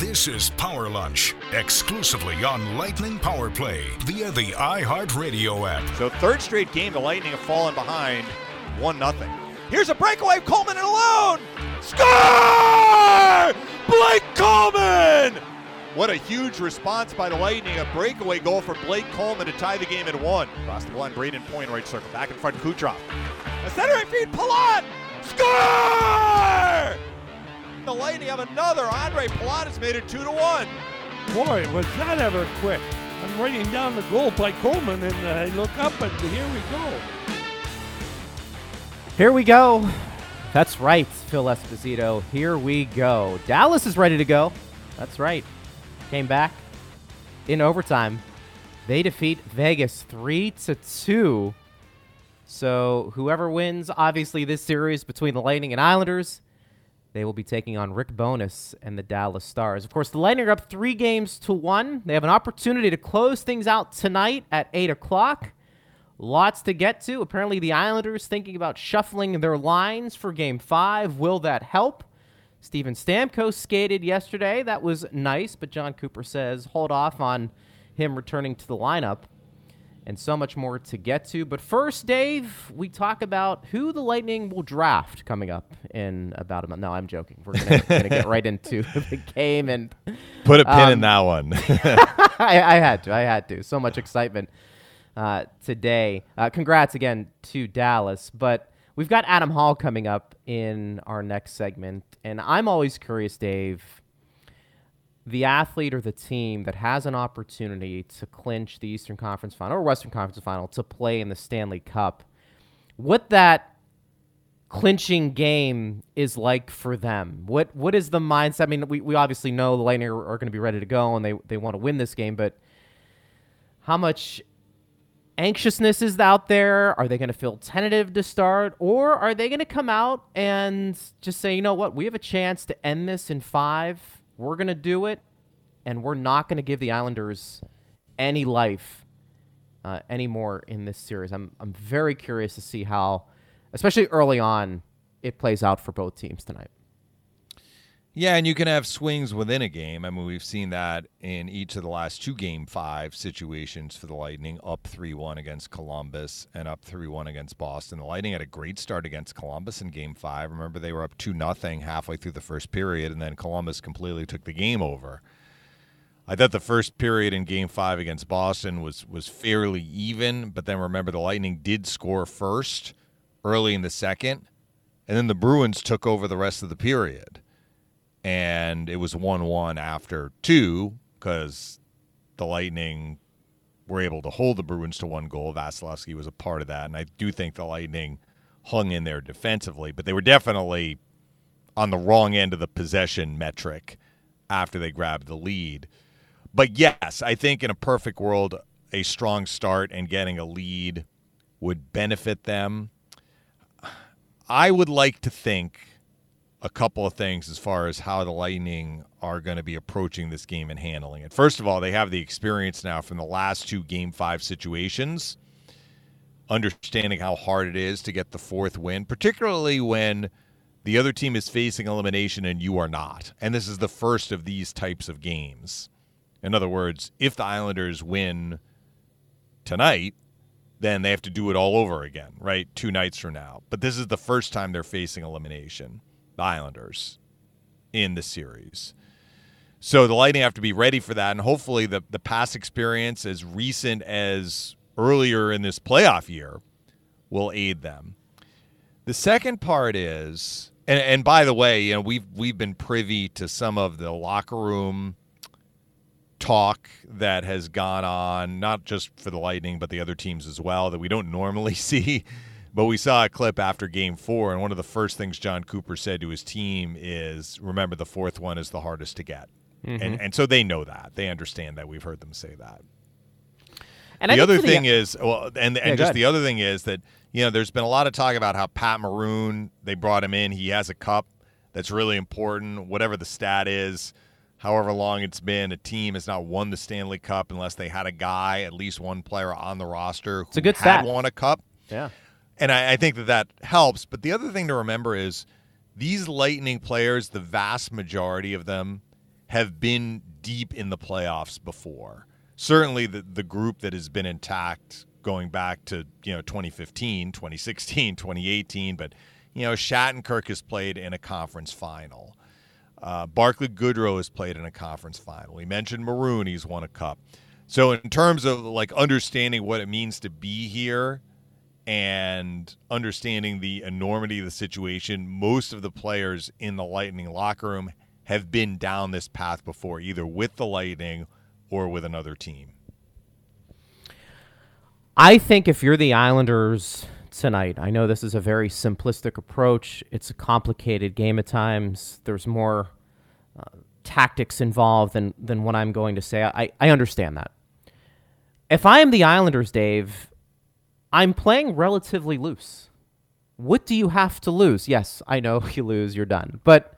This is Power Lunch, exclusively on Lightning Power Play via the iHeartRadio app. So third straight game, the Lightning have fallen behind, one nothing. Here's a breakaway, Coleman and alone. Score! Blake Coleman! What a huge response by the Lightning. A breakaway goal for Blake Coleman to tie the game at one. Across the line, Brayden Point, right circle. Back in front, Kucherov. A centering feed, Palat! Score! The Lightning have another. Ondrej Palat has made it two to one. Boy, was that ever quick. I'm writing down the goal by Coleman, and uh, I look up, and here we go. Here we go. That's right, Phil Esposito. Here we go. Dallas is ready to go. That's right. Came back in overtime. They defeat Vegas 3 to 2. So, whoever wins obviously this series between the Lightning and Islanders, they will be taking on Rick Bowness and the Dallas Stars. Of course, the Lightning are up 3 games to 1. They have an opportunity to close things out tonight at 8 o'clock. Lots to get to. Apparently, the Islanders thinking about shuffling their lines for game five. Will that help? Steven Stamkos skated yesterday. That was nice, but Jon Cooper says hold off on him returning to the lineup. And so much more to get to. But first, Dave, we talk about who the Lightning will draft coming up in about a month. No, I'm joking. We're going to get right into the game and put a pin um, in that one. I, I had to. I had to. So much excitement uh, today. Uh, congrats again to Dallas. But we've got Adam Hall coming up in our next segment. And I'm always curious, Dave, the athlete or the team that has an opportunity to clinch the Eastern Conference final or Western Conference final to play in the Stanley Cup, what that clinching game is like for them. What what is the mindset? I mean, we, we obviously know the Lightning are, are going to be ready to go and they, they want to win this game, but how much anxiousness is out there? Are they going to feel tentative to start? Or are they going to come out and just say, you know what, we have a chance to end this in five. We're going to do it. And we're not going to give the Islanders any life uh, anymore in this series. I'm, I'm very curious to see how, especially early on, it plays out for both teams tonight. Yeah, and you can have swings within a game. I mean, we've seen that in each of the last two game five situations for the Lightning, up 3 1 against Columbus and up 3 1 against Boston. The Lightning had a great start against Columbus in game five. Remember, they were up 2 nothing halfway through the first period, and then Columbus completely took the game over. I thought the first period in game five against Boston was, was fairly even, but then remember, the Lightning did score first early in the second, and then the Bruins took over the rest of the period and it was 1 1 after two because the Lightning were able to hold the Bruins to one goal. Vasilevskiy was a part of that. And I do think the Lightning hung in there defensively, but they were definitely on the wrong end of the possession metric after they grabbed the lead. But yes, I think in a perfect world, a strong start and getting a lead would benefit them. I would like to think a couple of things as far as how the Lightning are going to be approaching this game and handling it. First of all, they have the experience now from the last two game five situations, understanding how hard it is to get the fourth win, particularly when the other team is facing elimination and you are not. And this is the first of these types of games. In other words, if the Islanders win tonight, then they have to do it all over again, right? Two nights from now. But this is the first time they're facing elimination Islanders in the series. So the Lightning have to be ready for that, and hopefully the the past experience, as recent as earlier in this playoff year, will aid them. The second part is, and, and by the way, you know we've we've been privy to some of the locker room talk that has gone on, not just for the Lightning but the other teams as well, that we don't normally see but we saw a clip after game four, and one of the first things Jon Cooper said to his team is remember, the fourth one is the hardest to get. Mm-hmm. And, and so they know that. They understand that. We've heard them say that. And the other thing the, is, well, and, and yeah, just the other thing is that, you know, there's been a lot of talk about how Pat Maroon, they brought him in. He has a cup that's really important, whatever the stat is however long it's been, a team has not won the Stanley Cup unless they had a guy, at least one player on the roster who it's a good had stat. won a cup. Yeah and I, I think that that helps. But the other thing to remember is these Lightning players, the vast majority of them, have been deep in the playoffs before. Certainly the, the group that has been intact going back to, you know, 2015, 2016, 2018, but you know, Shattenkirk has played in a conference final. Uh, Barclay Goodrow has played in a conference final. We mentioned Maroon; he's won a cup. So, in terms of like understanding what it means to be here and understanding the enormity of the situation, most of the players in the Lightning locker room have been down this path before, either with the Lightning or with another team. I think if you're the Islanders tonight, I know this is a very simplistic approach. It's a complicated game at times. There's more uh, tactics involved than, than what I'm going to say. I, I understand that. If I am the Islanders, Dave, I'm playing relatively loose. What do you have to lose? Yes, I know you lose, you're done. But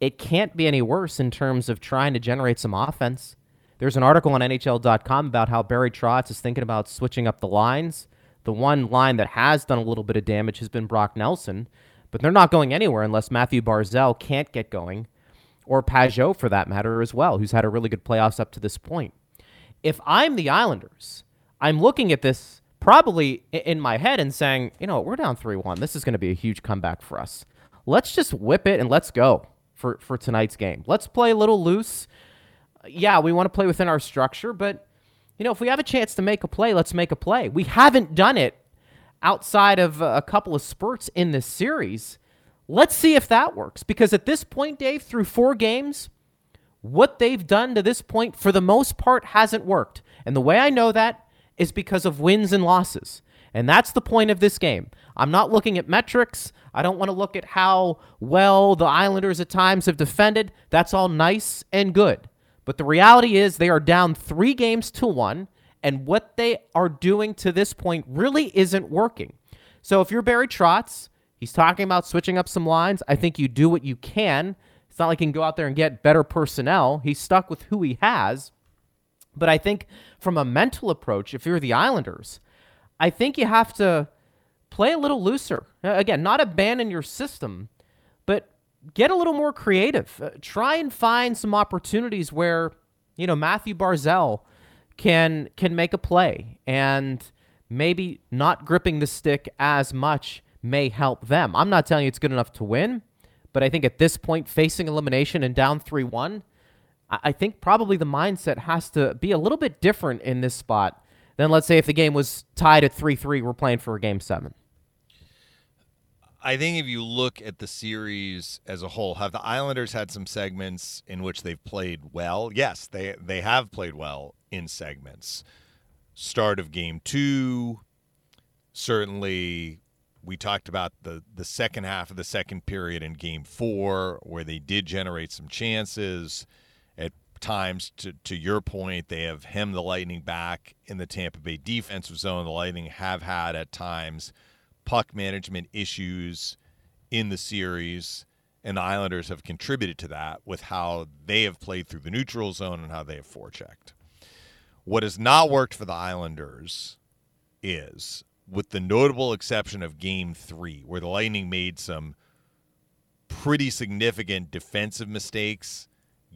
it can't be any worse in terms of trying to generate some offense. There's an article on NHL.com about how Barry Trotz is thinking about switching up the lines. The one line that has done a little bit of damage has been Brock Nelson, but they're not going anywhere unless Mathew Barzal can't get going, or Pageau for that matter as well, who's had a really good playoffs up to this point. If I'm the Islanders, I'm looking at this probably in my head and saying, you know, we're down 3 1. This is going to be a huge comeback for us. Let's just whip it and let's go for, for tonight's game. Let's play a little loose yeah, we want to play within our structure, but you know, if we have a chance to make a play, let's make a play. We haven't done it outside of a couple of spurts in this series. Let's see if that works because at this point, Dave, through four games, what they've done to this point for the most part hasn't worked. And the way I know that is because of wins and losses. And that's the point of this game. I'm not looking at metrics. I don't want to look at how well the Islanders at times have defended. That's all nice and good. But the reality is they are down three games to one, and what they are doing to this point really isn't working. So if you're Barry Trotz, he's talking about switching up some lines. I think you do what you can. It's not like he can go out there and get better personnel. He's stuck with who he has. But I think from a mental approach, if you're the Islanders, I think you have to play a little looser. Again, not abandon your system, but get a little more creative. Uh, try and find some opportunities where, you know, Mathew Barzal can can make a play and maybe not gripping the stick as much may help them. I'm not telling you it's good enough to win, but I think at this point facing elimination and down 3-1, I think probably the mindset has to be a little bit different in this spot than let's say if the game was tied at 3-3 we're playing for a game 7. I think if you look at the series as a whole, have the Islanders had some segments in which they've played well? Yes, they they have played well in segments. Start of game two, certainly we talked about the the second half of the second period in game four, where they did generate some chances. Times, to to your point, they have hemmed the Lightning back in the Tampa Bay defensive zone. The Lightning have had at times puck management issues in the series, and the Islanders have contributed to that with how they have played through the neutral zone and how they have forechecked. What has not worked for the Islanders is, with the notable exception of game three, where the Lightning made some pretty significant defensive mistakes,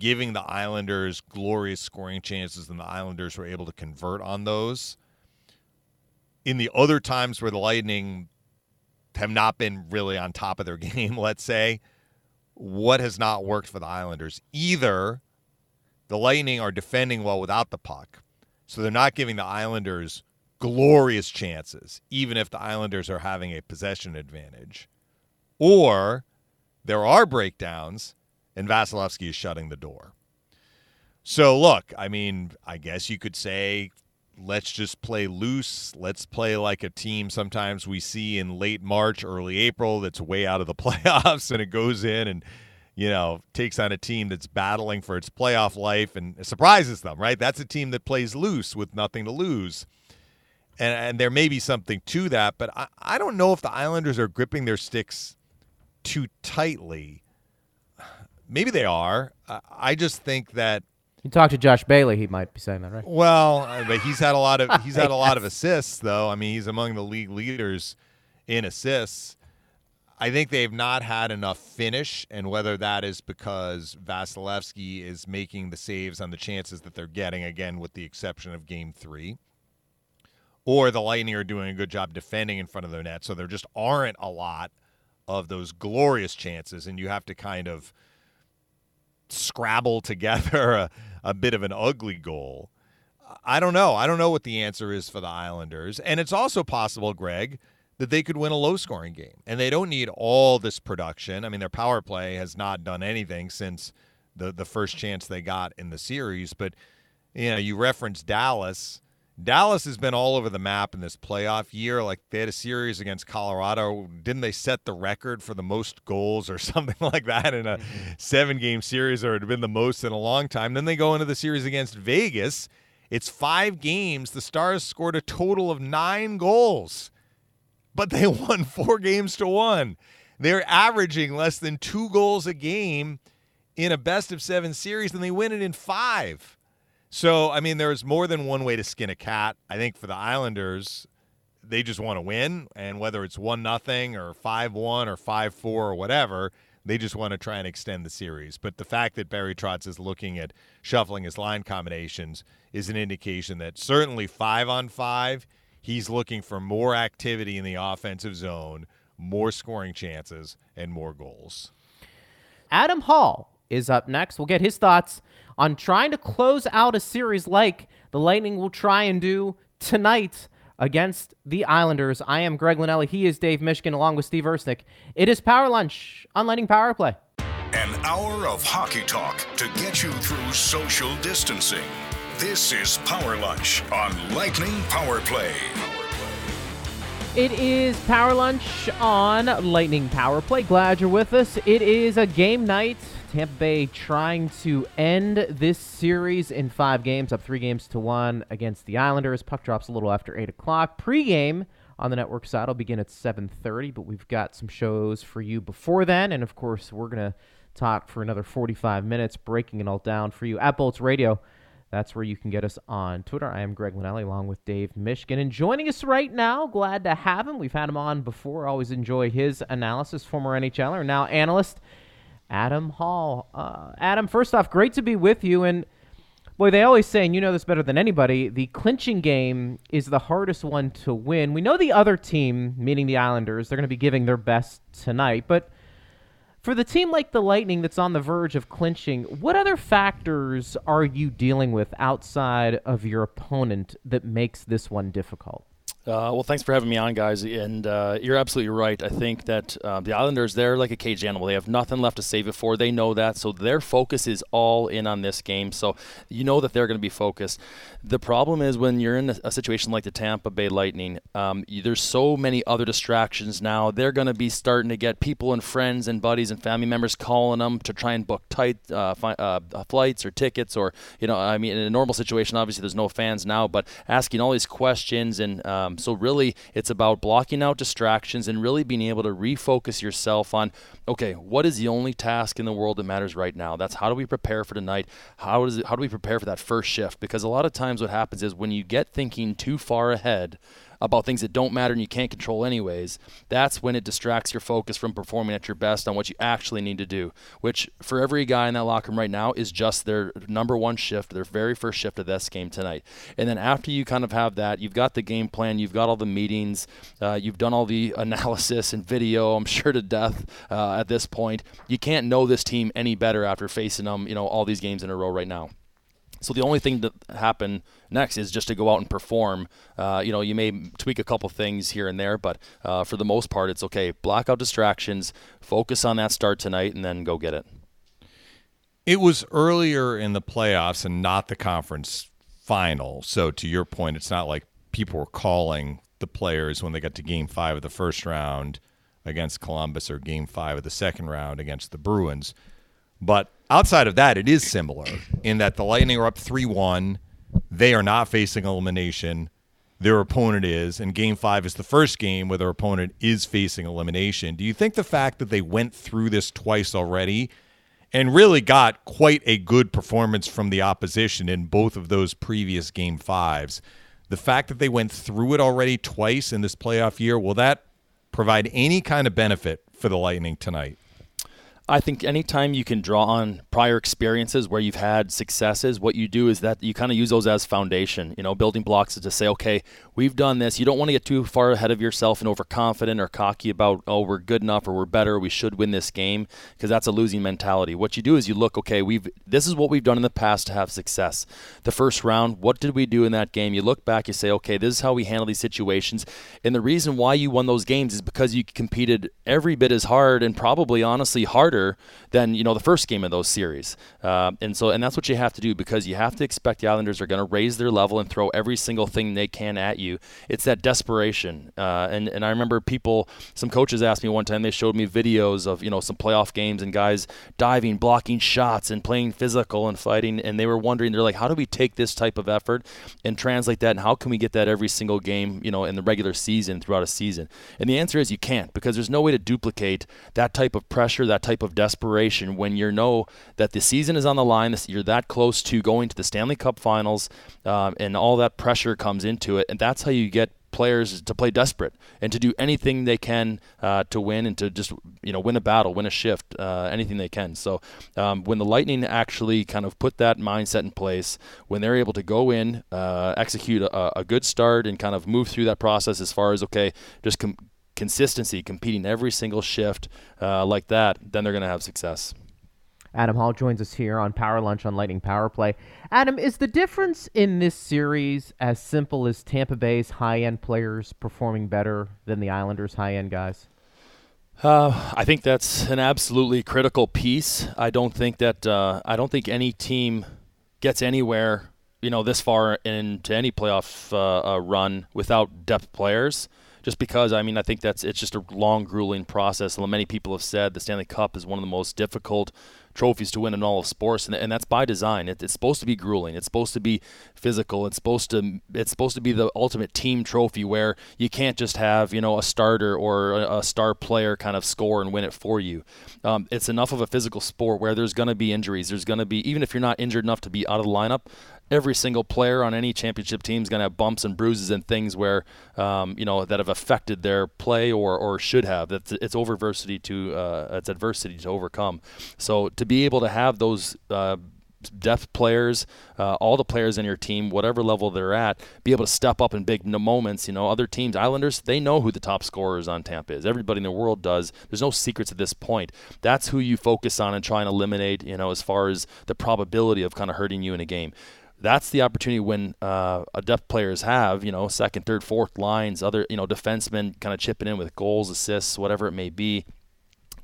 giving the Islanders glorious scoring chances, and the Islanders were able to convert on those. In the other times where the Lightning have not been really on top of their game, let's say. What has not worked for the Islanders? Either the Lightning are defending well without the puck, so they're not giving the Islanders glorious chances, even if the Islanders are having a possession advantage, or there are breakdowns and Vasilevskiy is shutting the door. So, look, I mean, I guess you could say let's just play loose. Let's play like a team sometimes we see in late March, early April that's way out of the playoffs and it goes in and you know, takes on a team that's battling for its playoff life and surprises them, right? That's a team that plays loose with nothing to lose. And, and there may be something to that, but I, I don't know if the Islanders are gripping their sticks too tightly. Maybe they are. I just think that you talk to Josh Bailey, he might be saying that, right? Well, uh, but he's had a lot of he's had a lot of assists, though. I mean, he's among the league leaders in assists. I think they've not had enough finish, and whether that is because Vasilevskiy is making the saves on the chances that they're getting, again, with the exception of game three, or the Lightning are doing a good job defending in front of their net. So there just aren't a lot of those glorious chances, and you have to kind of scrabble together a, a bit of an ugly goal. I don't know. I don't know what the answer is for the Islanders. And it's also possible, Greg, that they could win a low scoring game. And they don't need all this production. I mean, their power play has not done anything since the, the first chance they got in the series. But, you know, you referenced Dallas. Dallas has been all over the map in this playoff year. Like they had a series against Colorado. Didn't they set the record for the most goals or something like that in a mm-hmm. seven game series, or it had been the most in a long time? Then they go into the series against Vegas. It's five games. The Stars scored a total of nine goals but they won four games to one. They're averaging less than two goals a game in a best of seven series, and they win it in five. So, I mean, there's more than one way to skin a cat. I think for the Islanders, they just want to win, and whether it's one nothing or five one or five four or whatever, they just want to try and extend the series. But the fact that Barry Trotz is looking at shuffling his line combinations is an indication that certainly five on five He's looking for more activity in the offensive zone, more scoring chances, and more goals. Adam Hall is up next. We'll get his thoughts on trying to close out a series like the Lightning will try and do tonight against the Islanders. I am Greg Linelli. He is Dave Mishkin, along with Steve Ersnick. It is Power Lunch on Lightning Power Play. An hour of hockey talk to get you through social distancing. This is Power Lunch on Lightning Power Play. It is Power Lunch on Lightning Power Play. Glad you're with us. It is a game night. Tampa Bay trying to end this series in five games, up three games to one against the Islanders. Puck drops a little after eight o'clock. Pre-game on the network side will begin at 7:30, but we've got some shows for you before then, and of course we're gonna talk for another 45 minutes, breaking it all down for you at Bolts Radio. That's where you can get us on Twitter. I am Greg Linelli along with Dave Mishkin. And joining us right now, glad to have him. We've had him on before. Always enjoy his analysis. Former NHLer, now analyst, Adam Hall. Uh, Adam, first off, great to be with you. And boy, they always say, and you know this better than anybody, the clinching game is the hardest one to win. We know the other team, meaning the Islanders, they're going to be giving their best tonight. But for the team like the Lightning that's on the verge of clinching, what other factors are you dealing with outside of your opponent that makes this one difficult? Uh, well, thanks for having me on, guys. And uh, you're absolutely right. I think that uh, the Islanders, they're like a caged animal. They have nothing left to save it for. They know that. So their focus is all in on this game. So you know that they're going to be focused. The problem is when you're in a, a situation like the Tampa Bay Lightning, um, you, there's so many other distractions now. They're going to be starting to get people and friends and buddies and family members calling them to try and book tight uh, fi- uh, flights or tickets. Or, you know, I mean, in a normal situation, obviously there's no fans now, but asking all these questions and um, so really, it's about blocking out distractions and really being able to refocus yourself on, okay, what is the only task in the world that matters right now? That's how do we prepare for tonight? How does it, how do we prepare for that first shift? Because a lot of times what happens is when you get thinking too far ahead about things that don't matter and you can't control anyways, that's when it distracts your focus from performing at your best on what you actually need to do, which for every guy in that locker room right now is just their number one shift, their very first shift of this game tonight. And then after you kind of have that, you've got the game plan, you've got all the meetings, uh, you've done all the analysis and video, I'm sure to death uh, at this point. You can't know this team any better after facing them, you know, all these games in a row right now. So the only thing that happen next is just to go out and perform. Uh, you know, you may tweak a couple things here and there, but uh, for the most part, it's okay. Block out distractions, focus on that start tonight, and then go get it. It was earlier in the playoffs and not the conference final. So to your point, it's not like people were calling the players when they got to Game Five of the first round against Columbus or Game Five of the second round against the Bruins. But outside of that, it is similar in that the Lightning are up 3 1. They are not facing elimination. Their opponent is, and game five is the first game where their opponent is facing elimination. Do you think the fact that they went through this twice already and really got quite a good performance from the opposition in both of those previous game fives, the fact that they went through it already twice in this playoff year, will that provide any kind of benefit for the Lightning tonight? I think anytime you can draw on prior experiences where you've had successes, what you do is that you kind of use those as foundation, you know, building blocks to say, okay, we've done this. You don't want to get too far ahead of yourself and overconfident or cocky about, oh, we're good enough or we're better, we should win this game, because that's a losing mentality. What you do is you look, okay, we've this is what we've done in the past to have success. The first round, what did we do in that game? You look back, you say, okay, this is how we handle these situations. And the reason why you won those games is because you competed every bit as hard and probably honestly harder than you know the first game of those series. Uh, and so and that's what you have to do because you have to expect the Islanders are going to raise their level and throw every single thing they can at you. It's that desperation. Uh, and and I remember people, some coaches asked me one time. They showed me videos of you know some playoff games and guys diving, blocking shots, and playing physical and fighting. And they were wondering, they're like, how do we take this type of effort and translate that, and how can we get that every single game, you know, in the regular season throughout a season? And the answer is you can't because there's no way to duplicate that type of pressure, that type of of desperation when you know that the season is on the line, you're that close to going to the Stanley Cup Finals, um, and all that pressure comes into it, and that's how you get players to play desperate and to do anything they can uh, to win and to just you know win a battle, win a shift, uh, anything they can. So um, when the Lightning actually kind of put that mindset in place, when they're able to go in, uh, execute a, a, good start, and kind of move through that process as far as okay, just com- consistency, competing every single shift uh, like that, then they're going to have success. Adam Hall joins us here on Power Lunch on Lightning Power Play. Adam, is the difference in this series as simple as Tampa Bay's high end players performing better than the Islanders' high end guys? Uh, I think that's an absolutely critical piece. I don't think that uh, I don't think any team gets anywhere, you know, this far into any playoff uh, uh run without depth players just because I mean I think that's it's just a long, grueling process. And many people have said the Stanley Cup is one of the most difficult trophies to win in all of sports, and, and that's by design. It, it's supposed to be grueling. It's supposed to be physical. It's supposed to it's supposed to be the ultimate team trophy where you can't just have you know a starter or a, a star player kind of score and win it for you. Um, it's enough of a physical sport where there's going to be injuries. There's going to be even if you're not injured enough to be out of the lineup, every single player on any championship team is going to have bumps and bruises and things where um, you know that have affected their play or, or should have. It's, it's adversity to uh, it's adversity to overcome. So to be able to have those. Uh, depth players, uh, all the players in your team, whatever level they're at, be able to step up in big moments. You know, other teams, Islanders, they know who the top scorers on Tampa is. Everybody in the world does. There's no secrets at this point. That's who you focus on and try and eliminate. You know, as far as the probability of kind of hurting you in a game that's the opportunity when uh, depth players have, you know, second, third, fourth lines, other, you know, defensemen kind of chipping in with goals, assists, whatever it may be,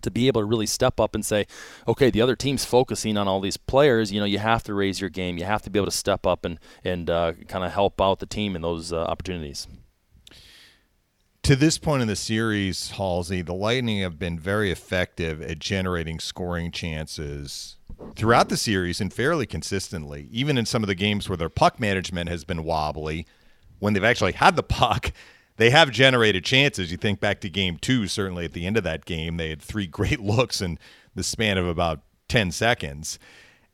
to be able to really step up and say, okay, the other team's focusing on all these players. You know, you have to raise your game. You have to be able to step up and and uh, kind of help out the team in those uh, opportunities. To this point in the series, Halsey, the Lightning have been very effective at generating scoring chances throughout the series and fairly consistently, even in some of the games where their puck management has been wobbly, when they've actually had the puck, they have generated chances. You think back to game two, certainly at the end of that game, they had three great looks in the span of about 10 seconds.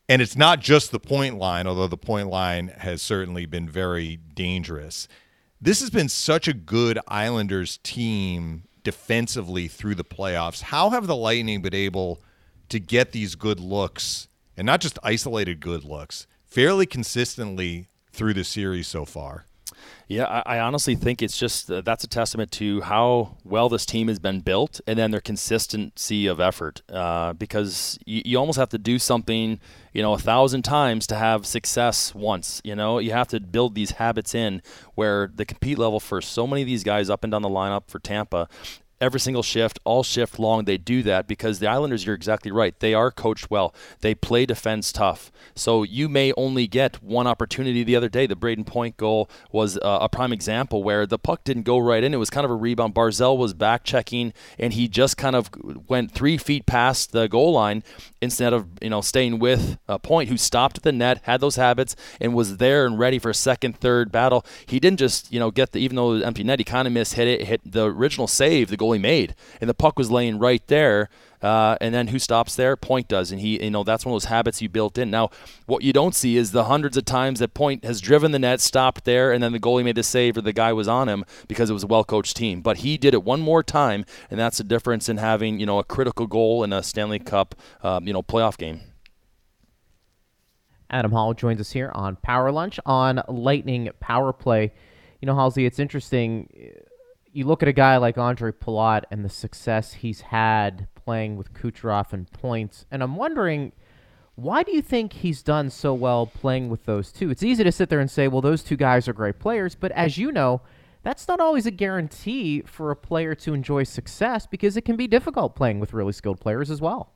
And it's not just the point line, although the point line has certainly been very dangerous. This has been such a good Islanders team defensively through the playoffs. How have the Lightning been able – to get these good looks and not just isolated good looks fairly consistently through the series so far. Yeah, I, I honestly think it's just uh, that's a testament to how well this team has been built, and then their consistency of effort. Uh, because you, you almost have to do something, you know, a thousand times to have success once. You know, you have to build these habits in where the compete level for so many of these guys up and down the lineup for Tampa every single shift, all shift long. They do that because the Islanders, you're exactly right. They are coached well. They play defense tough. So you may only get one opportunity the other day. The Brayden Point goal was uh, a prime example where the puck didn't go right in. It was kind of a rebound. Barzal was back checking, and he just kind of went three feet past the goal line instead of you know staying with a Point who stopped at the net, had those habits, and was there and ready for a second, third battle. He didn't just you know get the even though it was empty net, he kind of missed hit it, hit the original save, the goal made, and the puck was laying right there. uh, and then who stops there? Point does, and he, you know, that's one of those habits you built in. Now, what you don't see is the hundreds of times that Point has driven the net, stopped there, and then the goalie made the save or the guy was on him because it was a well-coached team. But he did it one more time, and that's the difference in having, you know, a critical goal in a Stanley Cup, um, you know, playoff game. Adam Hall joins us here on Power Lunch on Lightning Power Play. You know, Halsey, it's interesting. You look at a guy like Ondrej Palat and the success he's had playing with Kucherov and points, and I'm wondering why do you think he's done so well playing with those two? It's easy to sit there and say, well, those two guys are great players, but as you know, that's not always a guarantee for a player to enjoy success because it can be difficult playing with really skilled players as well.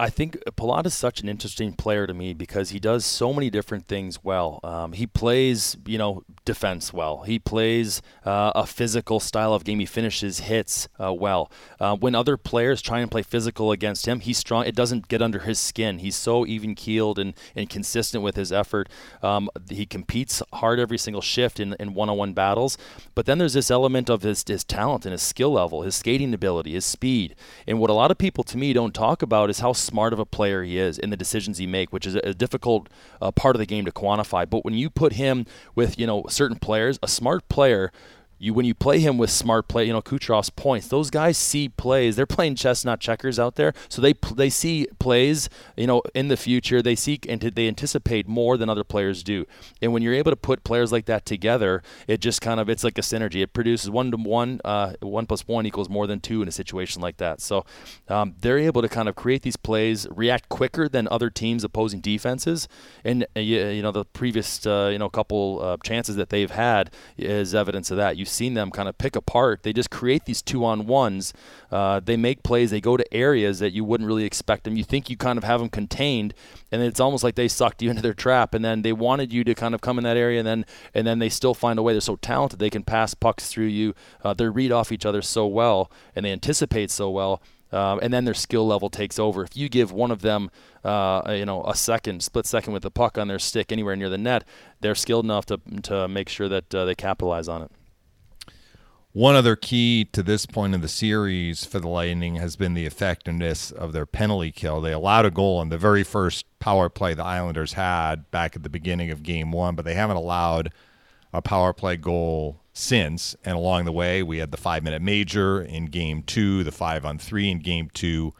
I think Palat is such an interesting player to me because he does so many different things well. Um, he plays, you know, defense well. He plays uh, a physical style of game. He finishes hits uh, well. Uh, when other players try and play physical against him, he's strong. It doesn't get under his skin. He's so even keeled and, and consistent with his effort. Um, he competes hard every single shift in, in one-on-one battles. But then there's this element of his, his talent and his skill level, his skating ability, his speed. And what a lot of people to me don't talk about is how smart of a player he is in the decisions he make, which is a, a difficult uh, part of the game to quantify. But when you put him with you know certain players, a smart player you when you play him with smart play, you know Kucherov's points. Those guys see plays. They're playing chess, not checkers, out there. So they they see plays, you know, in the future. They seek and they anticipate more than other players do. And when you're able to put players like that together, it just kind of it's like a synergy. It produces one to one, uh, one plus one equals more than two in a situation like that. So um, they're able to kind of create these plays, react quicker than other teams' opposing defenses. And uh, you know the previous uh, you know couple uh, chances that they've had is evidence of that. You seen them kind of pick apart. They just create these two on ones. Uh, they make plays. They go to areas that you wouldn't really expect them. You think you kind of have them contained, and it's almost like they sucked you into their trap. And then they wanted you to kind of come in that area, and then and then they still find a way. They're so talented. They can pass pucks through you. Uh, they read off each other so well, and they anticipate so well. Um, and then their skill level takes over. If you give one of them, uh, you know, a second, split second with the puck on their stick anywhere near the net, they're skilled enough to to make sure that uh, they capitalize on it. One other key to this point in the series for the Lightning has been the effectiveness of their penalty kill. They allowed a goal in the very first power play the Islanders had back at the beginning of game one, but they haven't allowed a power play goal since. And along the way, we had the five minute major in game two, the five on three in game two.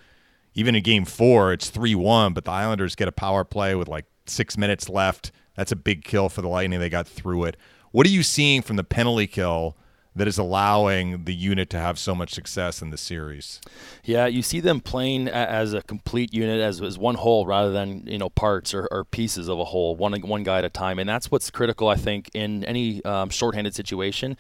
Even in game four, it's 3 1, but the Islanders get a power play with like six minutes left. That's a big kill for the Lightning. They got through it. What are you seeing from the penalty kill? That is allowing the unit to have so much success in the series. Yeah, you see them playing as a complete unit, as, as one whole, rather than you know parts or, or, pieces of a whole, one one guy at a time, and that's what's critical, I think, in any um, shorthanded situation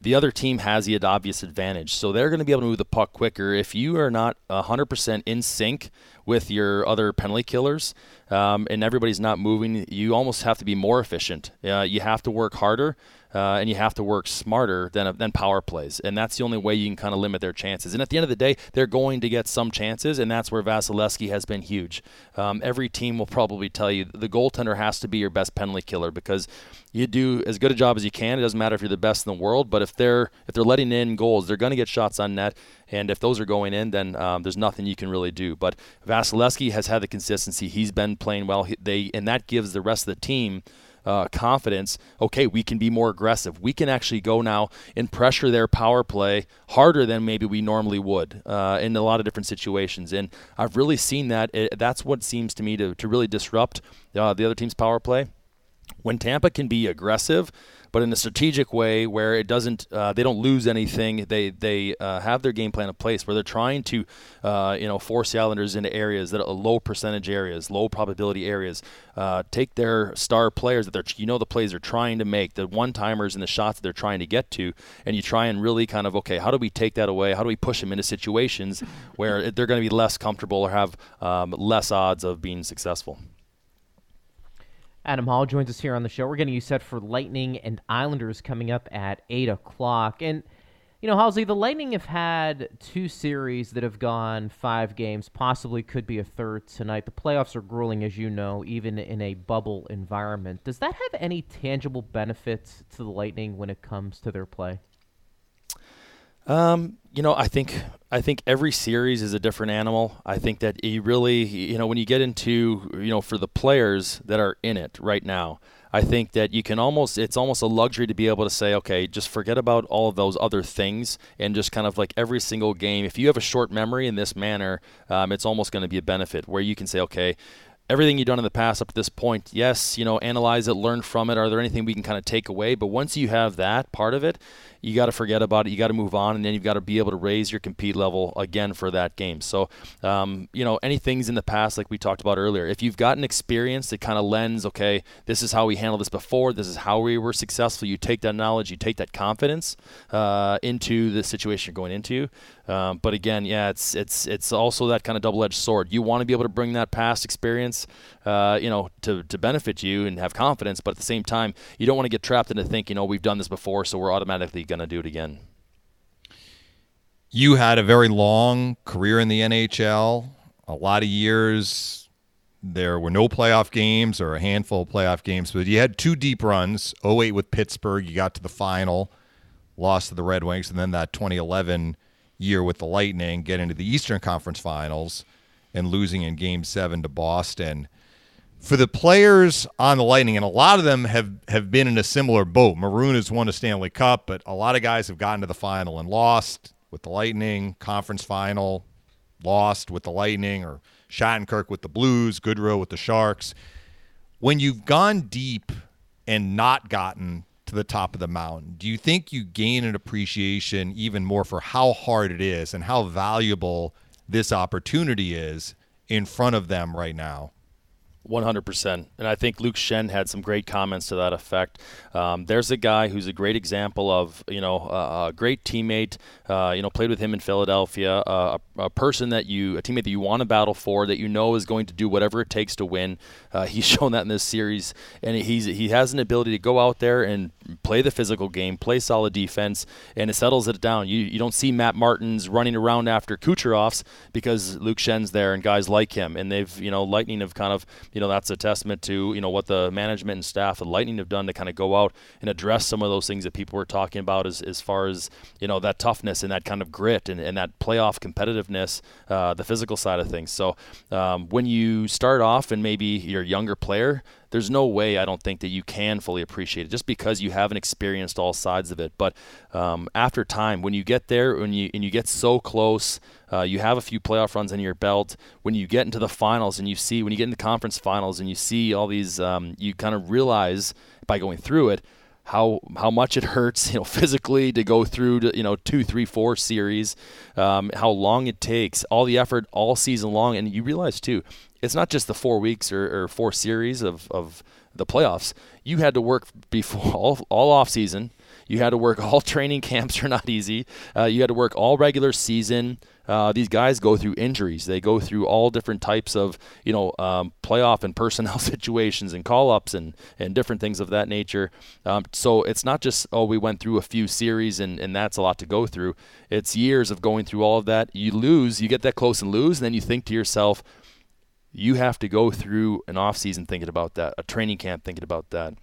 the other team has the obvious advantage. So they're going to be able to move the puck quicker. If you are not 100% in sync with your other penalty killers um, and everybody's not moving, you almost have to be more efficient. Uh, you have to work harder uh, and you have to work smarter than than power plays, and that's the only way you can kind of limit their chances. And at the end of the day, they're going to get some chances, and that's where Vasilevskiy has been huge. Um, every team will probably tell you the goaltender has to be your best penalty killer because you do as good a job as you can. It doesn't matter if you're the best in the world, but if they're if they're letting in goals, they're going to get shots on net. And if those are going in, then um, there's nothing you can really do. But Vasilevskiy has had the consistency. He's been playing well. He, they and that gives the rest of the team uh, confidence, okay, we can be more aggressive. We can actually go now and pressure their power play harder than maybe we normally would uh, in a lot of different situations. And I've really seen that. It, that's what seems to me to, to really disrupt uh, the other team's power play. When Tampa can be aggressive, but in a strategic way where it doesn't uh, they don't lose anything. They they uh, have their game plan in place where they're trying to uh, you know force the Islanders into areas that are low percentage areas, low probability areas. Uh, take their star players that they're you know the plays they're trying to make, the one timers and the shots that they're trying to get to, and you try and really kind of okay, how do we take that away? How do we push them into situations where they're going to be less comfortable or have um, less odds of being successful? Adam Hall joins us here on the show. We're getting you set for Lightning and Islanders coming up at 8 o'clock. And, you know, Halsey, the Lightning have had two series that have gone five games, possibly could be a third tonight. The playoffs are grueling, as you know, even in a bubble environment. Does that have any tangible benefits to the Lightning when it comes to their play? Um, you know, I think I think every series is a different animal. I think that you really, you know, when you get into, you know, for the players that are in it right now, I think that you can almost it's almost a luxury to be able to say, okay, just forget about all of those other things and just kind of like every single game. If you have a short memory in this manner, um, it's almost going to be a benefit where you can say, okay, everything you've done in the past up to this point, yes, you know, analyze it, learn from it. Are there anything we can kind of take away? But once you have that part of it, you got to forget about it. You got to move on, and then you've got to be able to raise your compete level again for that game. So, um, you know, any things in the past, like we talked about earlier, if you've got an experience that kind of lends, okay, this is how we handled this before, this is how we were successful, you take that knowledge, you take that confidence uh, into the situation you're going into. Um, but again, yeah, it's it's it's also that kind of double-edged sword. You want to be able to bring that past experience, uh, you know, to, to benefit you and have confidence, but at the same time, you don't want to get trapped into thinking, know, we've done this before, so we're automatically going to do it again. You had a very long career in the NHL, a lot of years. There were no playoff games or a handful of playoff games, but you had two deep runs 08 with Pittsburgh. You got to the final, lost to the Red Wings, and then that 2011 year with the Lightning, getting to the Eastern Conference Finals and losing in game seven to Boston for the players on the Lightning, and a lot of them have, have been in a similar boat. Maroon has won a Stanley Cup, but a lot of guys have gotten to the final and lost with the Lightning, conference final, lost with the Lightning, or Shattenkirk with the Blues, Goodrow with the Sharks. When you've gone deep and not gotten to the top of the mountain, do you think you gain an appreciation even more for how hard it is and how valuable this opportunity is in front of them right now? 100%. And I think Luke Schenn had some great comments to that effect. Um, there's a guy who's a great example of, you know, uh, a great teammate, uh, you know, played with him in Philadelphia, uh, a, a, person that you, a teammate that you want to battle for, that you know is going to do whatever it takes to win. Uh, he's shown that in this series. And he's, he has an ability to go out there and play the physical game, play solid defense, and it settles it down. You, you don't see Matt Martins running around after Kucherovs because Luke Schenn's there and guys like him. And they've, you know, Lightning have kind of, you know, that's a testament to, you know, what the management and staff of Lightning have done to kind of go out and address some of those things that people were talking about as, as far as, you know, that toughness and that kind of grit and, and that playoff competitiveness, uh, the physical side of things. So um, when you start off and maybe you're a younger player, there's no way I don't think that you can fully appreciate it just because you haven't experienced all sides of it. But um, after time, when you get there, when you and you get so close, uh, you have a few playoff runs in your belt. When you get into the finals and you see, when you get in the conference finals and you see all these, um, you kind of realize by going through it how how much it hurts, you know, physically to go through, to, you know, two, three, four series, um, how long it takes, all the effort all season long, and you realize too, it's not just the four weeks or, or four series of, of the playoffs. You had to work before all, all off season. You had to work all training camps are not easy. Uh, you had to work all regular season. Uh, these guys go through injuries. They go through all different types of, you know, um, playoff and personnel situations and call-ups and, and different things of that nature. Um, so it's not just, oh, we went through a few series and, and that's a lot to go through. It's years of going through all of that. You lose, you get that close and lose, and then you think to yourself – you have to go through an off season thinking about that, a training camp thinking about that,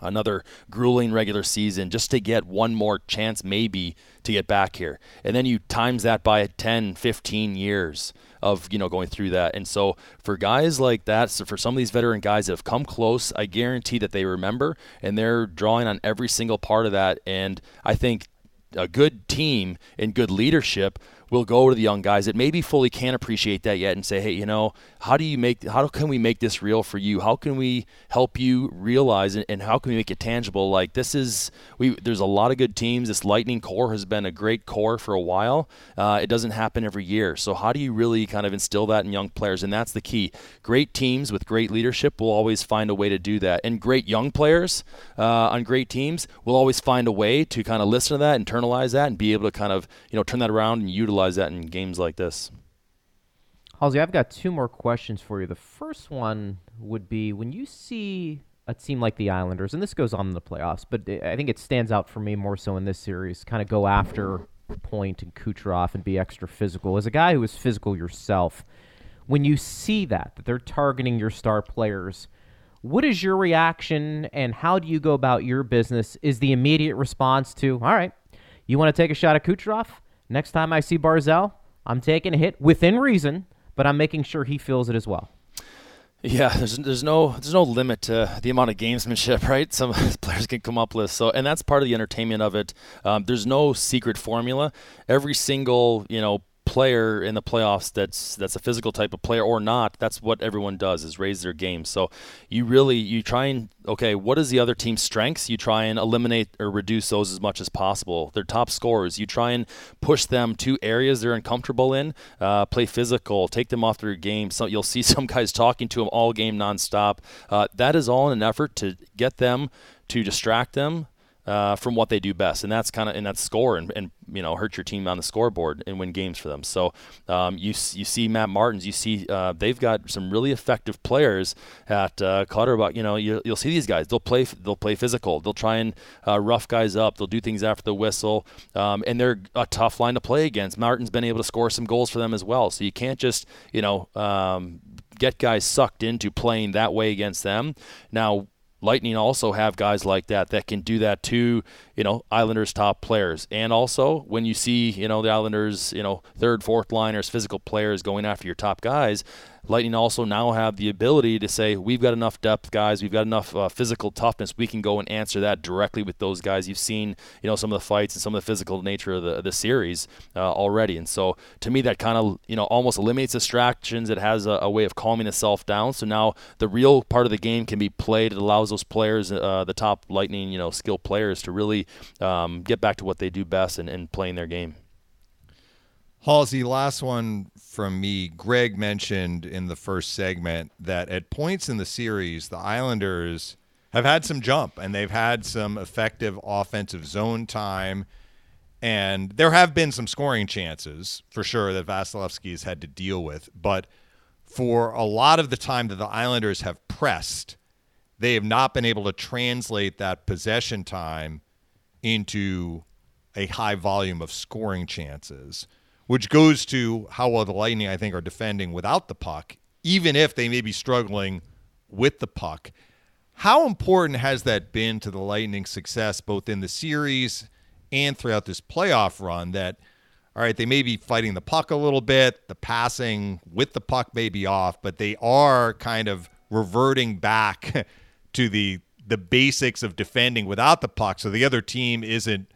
another grueling regular season just to get one more chance maybe to get back here. And then you times that by 10, 15 years of, you know, going through that. And so for guys like that, so for some of these veteran guys that have come close, I guarantee that they remember and they're drawing on every single part of that. And I think a good team and good leadership will go to the young guys that maybe fully can't appreciate that yet and say, hey, you know, how do you make, how can we make this real for you? How can we help you realize and, and how can we make it tangible? Like this is, we there's a lot of good teams. This Lightning core has been a great core for a while. Uh, it doesn't happen every year. So how do you really kind of instill that in young players? And that's the key. Great teams with great leadership will always find a way to do that. And great young players uh, on great teams will always find a way to kind of listen to that, internalize that, and be able to kind of you know turn that around and utilize utilize that in games like this. Halsey, I've got two more questions for you. The first one would be when you see a team like the Islanders, and this goes on in the playoffs, but I think it stands out for me more so in this series, kind of go after Point and Kucherov and be extra physical. As a guy who is physical yourself, when you see that, that they're targeting your star players, what is your reaction and how do you go about your business? Is the immediate response to, all right, You want to take a shot at Kucherov? Next time I see Barzal, I'm taking a hit within reason, but I'm making sure he feels it as well. Yeah, there's there's no there's no limit to the amount of gamesmanship, right? Some players can come up with so, and that's part of the entertainment of it. Um, there's no secret formula. Every single you know player in the playoffs that's that's a physical type of player or not that's what everyone does is raise their game. So you really you try and okay what is the other team's strengths? You try and eliminate or reduce those as much as possible. Their top scorers. You try and push them to areas they're uncomfortable in uh, play physical take them off their game. So you'll see some guys talking to them all game nonstop. Uh, that is all in an effort to get them to distract them uh, from what they do best, and that's kind of and that's score and, and you know hurt your team on the scoreboard and win games for them. So um, you you see Matt Martins, you see uh, they've got some really effective players at uh, Clutterbuck. You know you, will see these guys. They'll play they'll play physical. They'll try and uh, rough guys up. They'll do things after the whistle, um, and they're a tough line to play against. Martin's been able to score some goals for them as well. So you can't just you know um, get guys sucked into playing that way against them. Now Lightning also have guys like that that can do that to, you know, Islanders top players. And also when you see, you know, the Islanders, you know, third, fourth liners, physical players going after your top guys, Lightning also now have the ability to say, we've got enough depth, guys. We've got enough uh, physical toughness. We can go and answer that directly with those guys. You've seen, you know, some of the fights and some of the physical nature of the, the series uh, already. And so to me, that kind of, you know, almost eliminates distractions. It has a, a, way of calming itself down. So now the real part of the game can be played. It allows those players, uh, the top Lightning, you know, skilled players to really um, get back to what they do best and, and playing their game. Halsey, last one from me. Greg mentioned in the first segment that at points in the series, the Islanders have had some jump and they've had some effective offensive zone time. And there have been some scoring chances for sure that Vasilevskiy has had to deal with. But for a lot of the time that the Islanders have pressed, they have not been able to translate that possession time into a high volume of scoring chances which goes to how well the Lightning, I think, are defending without the puck, even if they may be struggling with the puck. How important has that been to the Lightning's success, both in the series and throughout this playoff run? That, all right, they may be fighting the puck a little bit, the passing with the puck may be off, but they are kind of reverting back to the the basics of defending without the puck, so the other team isn't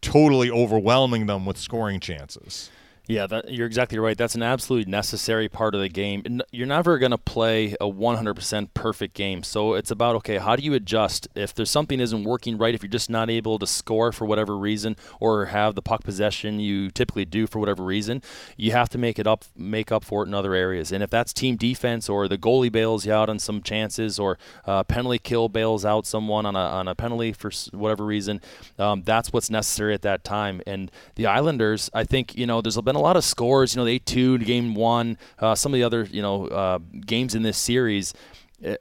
totally overwhelming them with scoring chances. Yeah, that, you're exactly right. That's an absolutely necessary part of the game. You're never going to play a 100% perfect game. So it's about, okay, how do you adjust? If there's something isn't working right, if you're just not able to score for whatever reason or have the puck possession you typically do for whatever reason, you have to make it up, make up for it in other areas. And if that's team defense or the goalie bails you out on some chances or uh, penalty kill bails out someone on a, on a penalty for whatever reason, um, that's what's necessary at that time. And the Islanders, I think, you know, there's been been a lot of scores. You know, the eight two game one. Uh, some of the other you know uh, games in this series.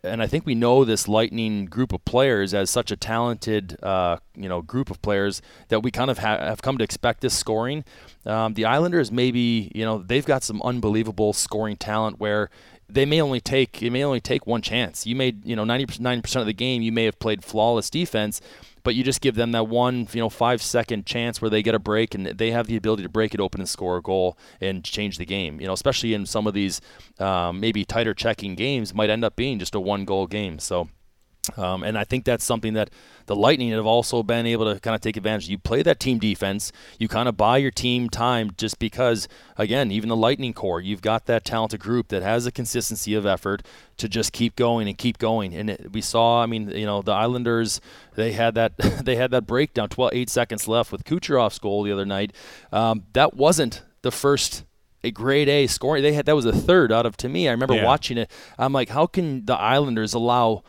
And I think we know this Lightning group of players as such a talented, uh, you know, group of players that we kind of ha- have come to expect this scoring. Um, the Islanders maybe, you know, they've got some unbelievable scoring talent where they may only take it may only take one chance. You made you know 99 percent of the game you may have played flawless defense, but you just give them that one, you know, five second chance where they get a break and they have the ability to break it open and score a goal and change the game. You know, especially in some of these um, maybe tighter checking games, might end up being just a one goal game. So. Um, and I think that's something that the Lightning have also been able to kind of take advantage. Of. You play that team defense, you kind of buy your team time just because, again, even the Lightning core, you've got that talented group that has a consistency of effort to just keep going and keep going. And it, we saw, I mean, you know, the Islanders, they had that they had that breakdown, 12, eight seconds left with Kucherov's goal the other night. Um, that wasn't the first a grade A scoring. They had that was a third out of to me. I remember yeah. watching it. I'm like, how can the Islanders allow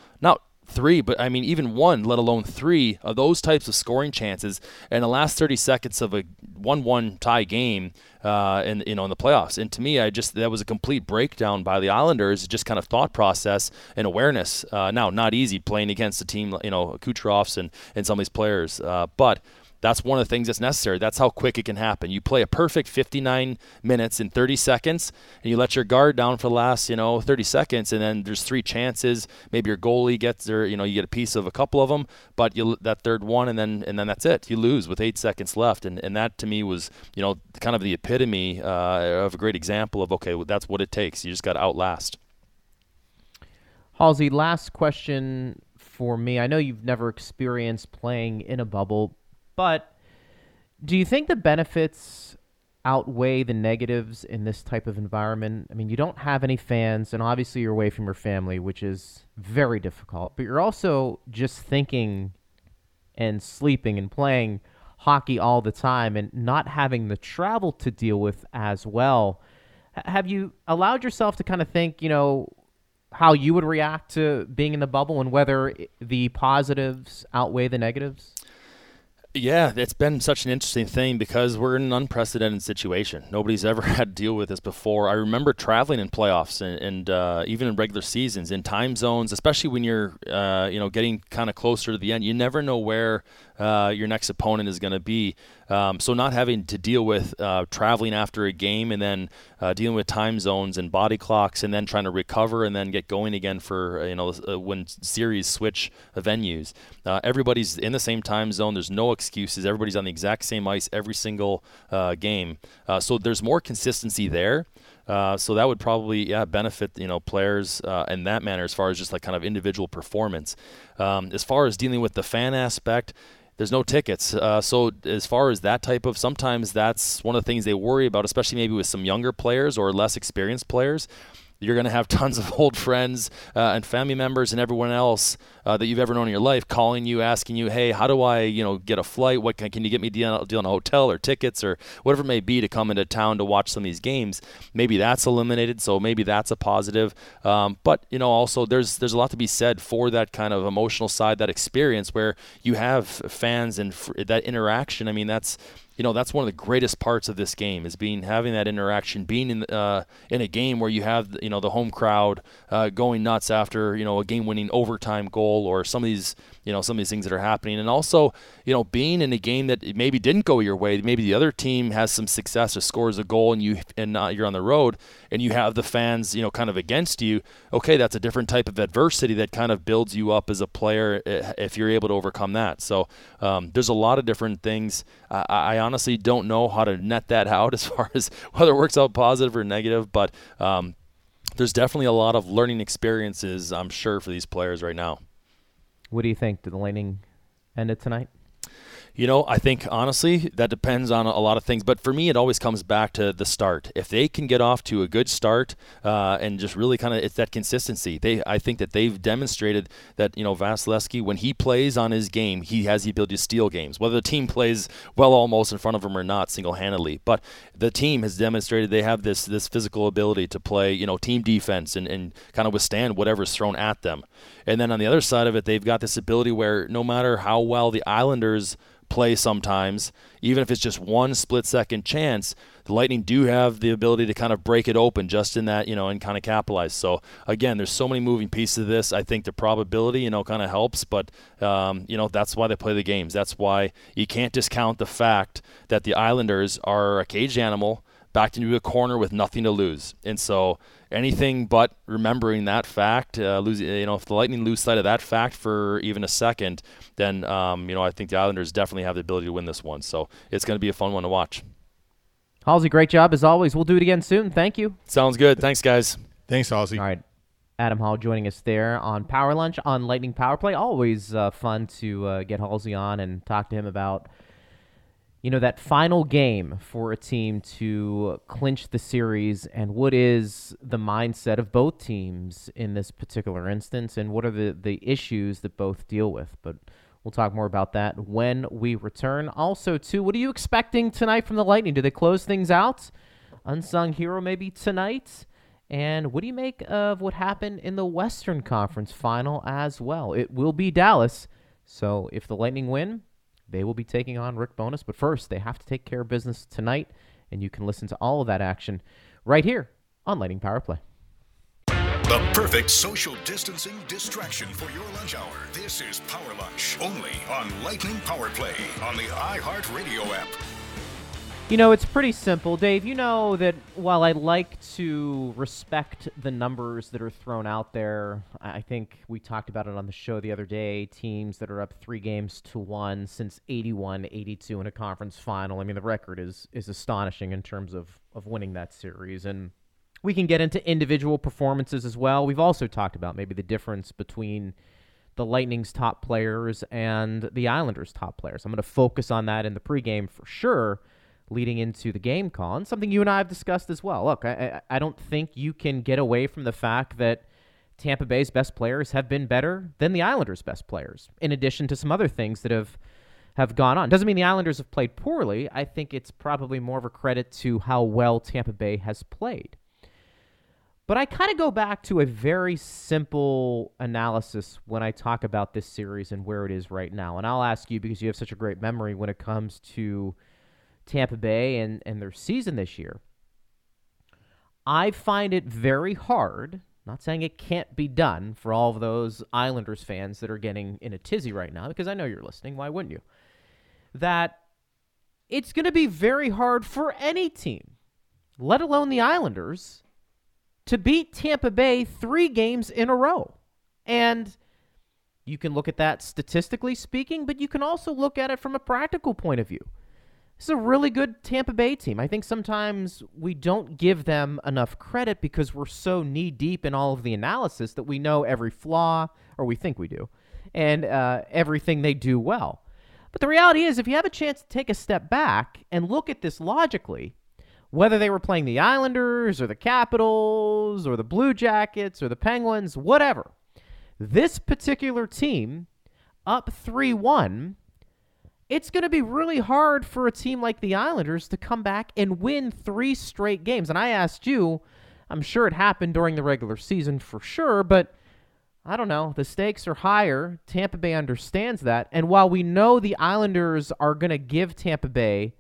three, but I mean even one, let alone three of those types of scoring chances in the last 30 seconds of a one-one tie game, uh, in you know in the playoffs. And to me, I just that was a complete breakdown by the Islanders, just kind of thought process and awareness. Uh, now, not easy playing against a team, you know, Kucherovs and and some of these players, uh, but that's one of the things that's necessary. That's how quick it can happen. You play a perfect 59 minutes in 30 seconds, and you let your guard down for the last, you know, 30 seconds, and then there's three chances. Maybe your goalie gets there, you know, you get a piece of a couple of them, but you that third one, and then and then that's it. You lose with eight seconds left, and and that to me was, you know, kind of the epitome uh, of a great example of okay, that's what it takes. You just got to outlast. Halsey, last question for me. I know you've never experienced playing in a bubble, but do you think the benefits outweigh the negatives in this type of environment? I mean, you don't have any fans, and obviously you're away from your family, which is very difficult, but you're also just thinking and sleeping and playing hockey all the time and not having the travel to deal with as well. Have you allowed yourself to kind of think, you know, how you would react to being in the bubble and whether the positives outweigh the negatives? Yeah, it's been such an interesting thing because we're in an unprecedented situation. Nobody's ever had to deal with this before. I remember traveling in playoffs and, and uh, even in regular seasons in time zones, especially when you're, uh, you know, getting kind of closer to the end. You never know where uh, your next opponent is going to be. Um, so not having to deal with uh, traveling after a game and then uh, dealing with time zones and body clocks and then trying to recover and then get going again for uh, you know uh, when series switch venues. Uh, everybody's in the same time zone. There's no excuses. Everybody's on the exact same ice every single game. so there's more consistency there. Uh, so that would probably yeah benefit you know players uh, in that manner as far as just like kind of individual performance. Um, as far as dealing with the fan aspect, there's no tickets. Uh, so as far as that type of, sometimes that's one of the things they worry about, especially maybe with some younger players or less experienced players you're going to have tons of old friends uh, and family members and everyone else uh, that you've ever known in your life calling you, asking you, "Hey, how do I, you know, get a flight? What can, can you get me deal, deal on a hotel or tickets or whatever it may be to come into town to watch some of these games?" Maybe that's eliminated, so maybe that's a positive. Um, but you know, also there's there's a lot to be said for that kind of emotional side, that experience where you have fans and f- that interaction. I mean, that's you know that's one of the greatest parts of this game is being having that interaction, being in uh, in a game where you have you know the home crowd uh, going nuts after you know a game-winning overtime goal or some of these you know some of these things that are happening, and also you know being in a game that maybe didn't go your way, maybe the other team has some success or scores a goal, and you and uh, you're on the road, and you have the fans you know kind of against you. Okay, that's a different type of adversity that kind of builds you up as a player if you're able to overcome that. So um, there's a lot of different things. I, I, honestly don't know how to net that out as far as whether it works out positive or negative, but um, there's definitely a lot of learning experiences, I'm sure, for these players right now. What do you think? Did the Lightning end it tonight? You know, I think honestly that depends on a lot of things, but for me, it always comes back to the start. If they can get off to a good start uh, and just really kind of it's that consistency. They, I think that they've demonstrated that you know Vasilevskiy when he plays on his game, he has the ability to steal games. Whether the team plays well almost in front of him or not, single-handedly, but the team has demonstrated they have this this physical ability to play you know team defense and, and kind of withstand whatever's thrown at them. And then on the other side of it, they've got this ability where no matter how well the Islanders play sometimes, even if it's just one split second chance, the Lightning do have the ability to kind of break it open just in that, you know, and kind of capitalize. So again, there's so many moving pieces of this. I think the probability, you know, kind of helps, but um, you know that's why they play the games. That's why you can't discount the fact that the Islanders are a caged animal backed into a corner with nothing to lose, and so anything but remembering that fact, uh, losing, you know, if the Lightning lose sight of that fact for even a second, then um, you know I think the Islanders definitely have the ability to win this one. So it's going to be a fun one to watch. Halsey, great job as always. We'll do it again soon. Thank you. Sounds good. Thanks, guys. Thanks, Halsey. All right. Adam Hall joining us there on Power Lunch on Lightning Power Play. Always uh, fun to uh, get Halsey on and talk to him about – you know, that final game for a team to clinch the series and what is the mindset of both teams in this particular instance and what are the, the issues that both deal with. But we'll talk more about that when we return. Also, too, what are you expecting tonight from the Lightning? Do they close things out? Unsung hero maybe tonight? And what do you make of what happened in the Western Conference final as well? It will be Dallas. So if the Lightning win, they will be taking on Rick Bowness, But first, they have to take care of business tonight, and you can listen to all of that action right here on Lightning Power Play. The perfect social distancing distraction for your lunch hour. This is Power Lunch, only on Lightning Power Play on the iHeartRadio app. You know, it's pretty simple, Dave. You know that while I like to respect the numbers that are thrown out there, I think we talked about it on the show the other day. Teams that are up three games to one since 81 82 in a conference final. I mean, the record is, is astonishing in terms of, of winning that series. And we can get into individual performances as well. We've also talked about maybe the difference between the Lightning's top players and the Islanders' top players. I'm going to focus on that in the pregame for sure leading into the game, Colin. Something you and I have discussed as well. Look, I, I don't think you can get away from the fact that Tampa Bay's best players have been better than the Islanders' best players, in addition to some other things that have have gone on. Doesn't mean the Islanders have played poorly. I think it's probably more of a credit to how well Tampa Bay has played. But I kind of go back to a very simple analysis when I talk about this series and where it is right now. And I'll ask you because you have such a great memory when it comes to Tampa Bay and, and their season this year, I find it very hard, not saying it can't be done for all of those Islanders fans that are getting in a tizzy right now, because I know you're listening. Why wouldn't you? That it's going to be very hard for any team, let alone the Islanders, to beat Tampa Bay three games in a row. And you can look at that statistically speaking, but you can also look at it from a practical point of view. This is a really good Tampa Bay team. I think sometimes we don't give them enough credit because we're so knee deep in all of the analysis that we know every flaw, or we think we do, and uh, everything they do well. But the reality is, if you have a chance to take a step back and look at this logically, whether they were playing the Islanders or the Capitals or the Blue Jackets or the Penguins, whatever, this particular team up 3 1 it's going to be really hard for a team like the Islanders to come back and win three straight games. And I asked you, I'm sure it happened during the regular season for sure, but I don't know. The stakes are higher. Tampa Bay understands that. And while we know the Islanders are going to give Tampa Bay,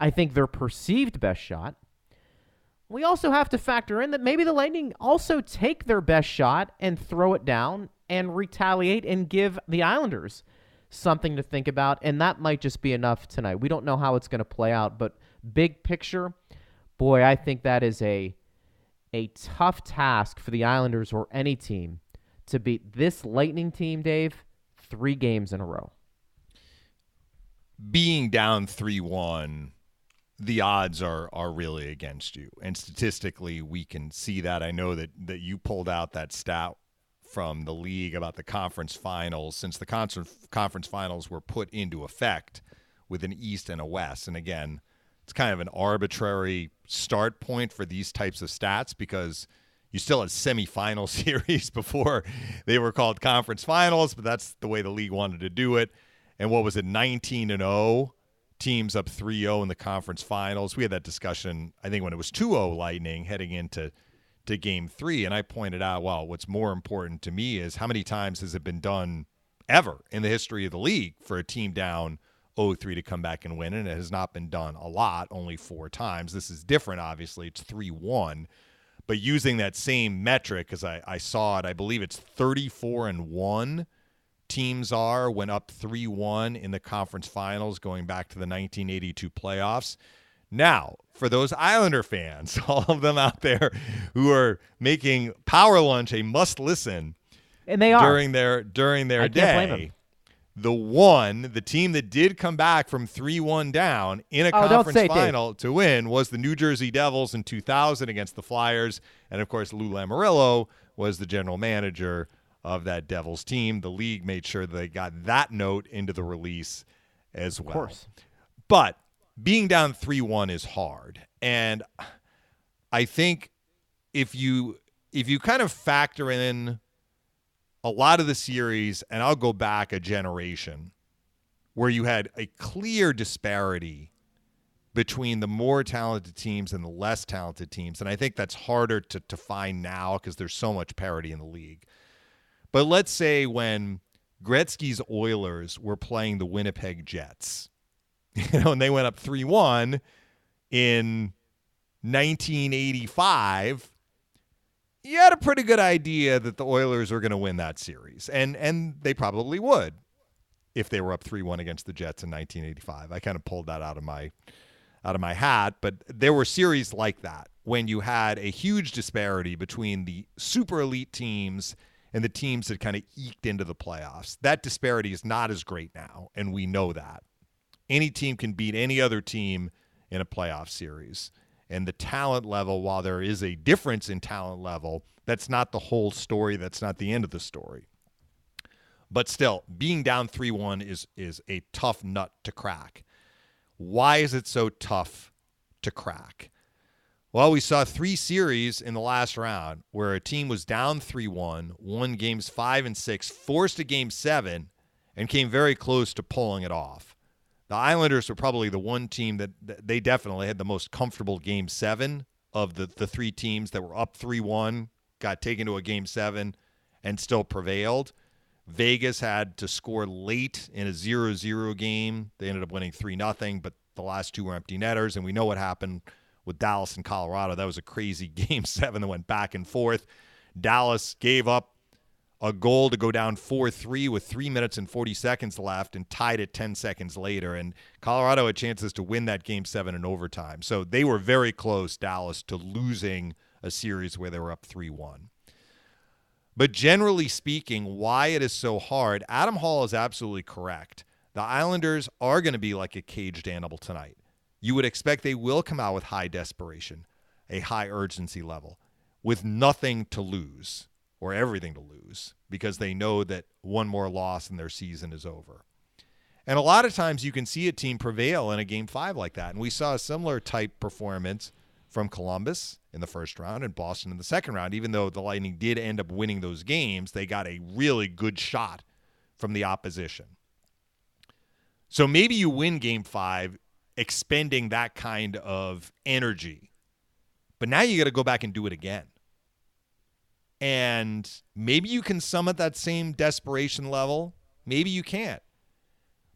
I think, their perceived best shot, we also have to factor in that maybe the Lightning also take their best shot and throw it down and retaliate and give the Islanders something to think about, and that might just be enough tonight. We don't know how it's going to play out, but big picture, boy, I think that is a a tough task for the Islanders or any team to beat this Lightning team, Dave, three games in a row. Being down 3 1, the odds are, are really against you. And statistically, we can see that. I know that, that you pulled out that stat from the league about the conference finals since the conference finals were put into effect with an East and a West. And again, it's kind of an arbitrary start point for these types of stats because you still had semifinal series before they were called conference finals, but that's the way the league wanted to do it. And what was it, 19 and 0? Teams up 3 0 in the conference finals. We had that discussion, I think, when it was 2 0 Lightning heading into to game three. And I pointed out, well, what's more important to me is how many times has it been done ever in the history of the league for a team down 0-3 to come back and win? And it has not been done a lot, only four times. This is different, obviously. It's 3-1. But using that same metric, because I, I saw it, I believe it's 34 and 1 teams are when up 3-1 in the conference finals going back to the 1982 playoffs. Now, for those Islander fans, all of them out there who are making Power Lunch a must listen, and they are during their during their day. The one, the team that did come back from three one down in a oh, conference final to win was the New Jersey Devils in 2000 against the Flyers, and of course Lou Lamoriello was the general manager of that Devils team. The league made sure they got that note into the release as well. Of course. But being down 3-1 is hard. And I think if you if you kind of factor in a lot of the series and I'll go back a generation where you had a clear disparity between the more talented teams and the less talented teams. And I think that's harder to, to find now because there's so much parity in the league. But let's say when Gretzky's Oilers were playing the Winnipeg Jets you know, and they went up 3 1 in 1985. you had a pretty good idea that the Oilers were going to win that series, and and they probably would if they were up three one against the Jets in 1985. I kind of pulled that out of my out of my hat, but there were series like that when you had a huge disparity between the super elite teams and the teams that kind of eked into the playoffs. That disparity is not as great now, and we know that. Any team can beat any other team in a playoff series. And the talent level, while there is a difference in talent level, that's not the whole story. That's not the end of the story. But still, being down 3 1 is, is a tough nut to crack. Why is it so tough to crack? Well, we saw three series in the last round where a team was down 3 1, won games five and six, forced a game seven, and came very close to pulling it off. The Islanders were probably the one team that, that they definitely had the most comfortable game seven of the, the three teams that were up 3 1, got taken to a game seven, and still prevailed. Vegas had to score late in a 0 0 game. They ended up winning 3 0, but the last two were empty netters, and we know what happened with Dallas and Colorado. That was a crazy game seven that went back and forth. Dallas gave up a goal to go down 4 3 with three minutes and 40 seconds left and tied it 10 seconds later. And Colorado had chances to win that game seven in overtime. So they were very close, Dallas, to losing a series where they were up 3 1. But generally speaking, why it is so hard, Adam Hall is absolutely correct. The Islanders are going to be like a caged animal tonight. You would expect they will come out with high desperation, a high urgency level, with nothing to lose or everything to lose because they know that one more loss and their season is over. And a lot of times you can see a team prevail in a game five like that. And we saw a similar type performance from Columbus in the first round and Boston in the second round. Even though the Lightning did end up winning those games, they got a really good shot from the opposition. So maybe you win game five expending that kind of energy. But now you got to go back and do it again. And maybe you can summit that same desperation level. Maybe you can't.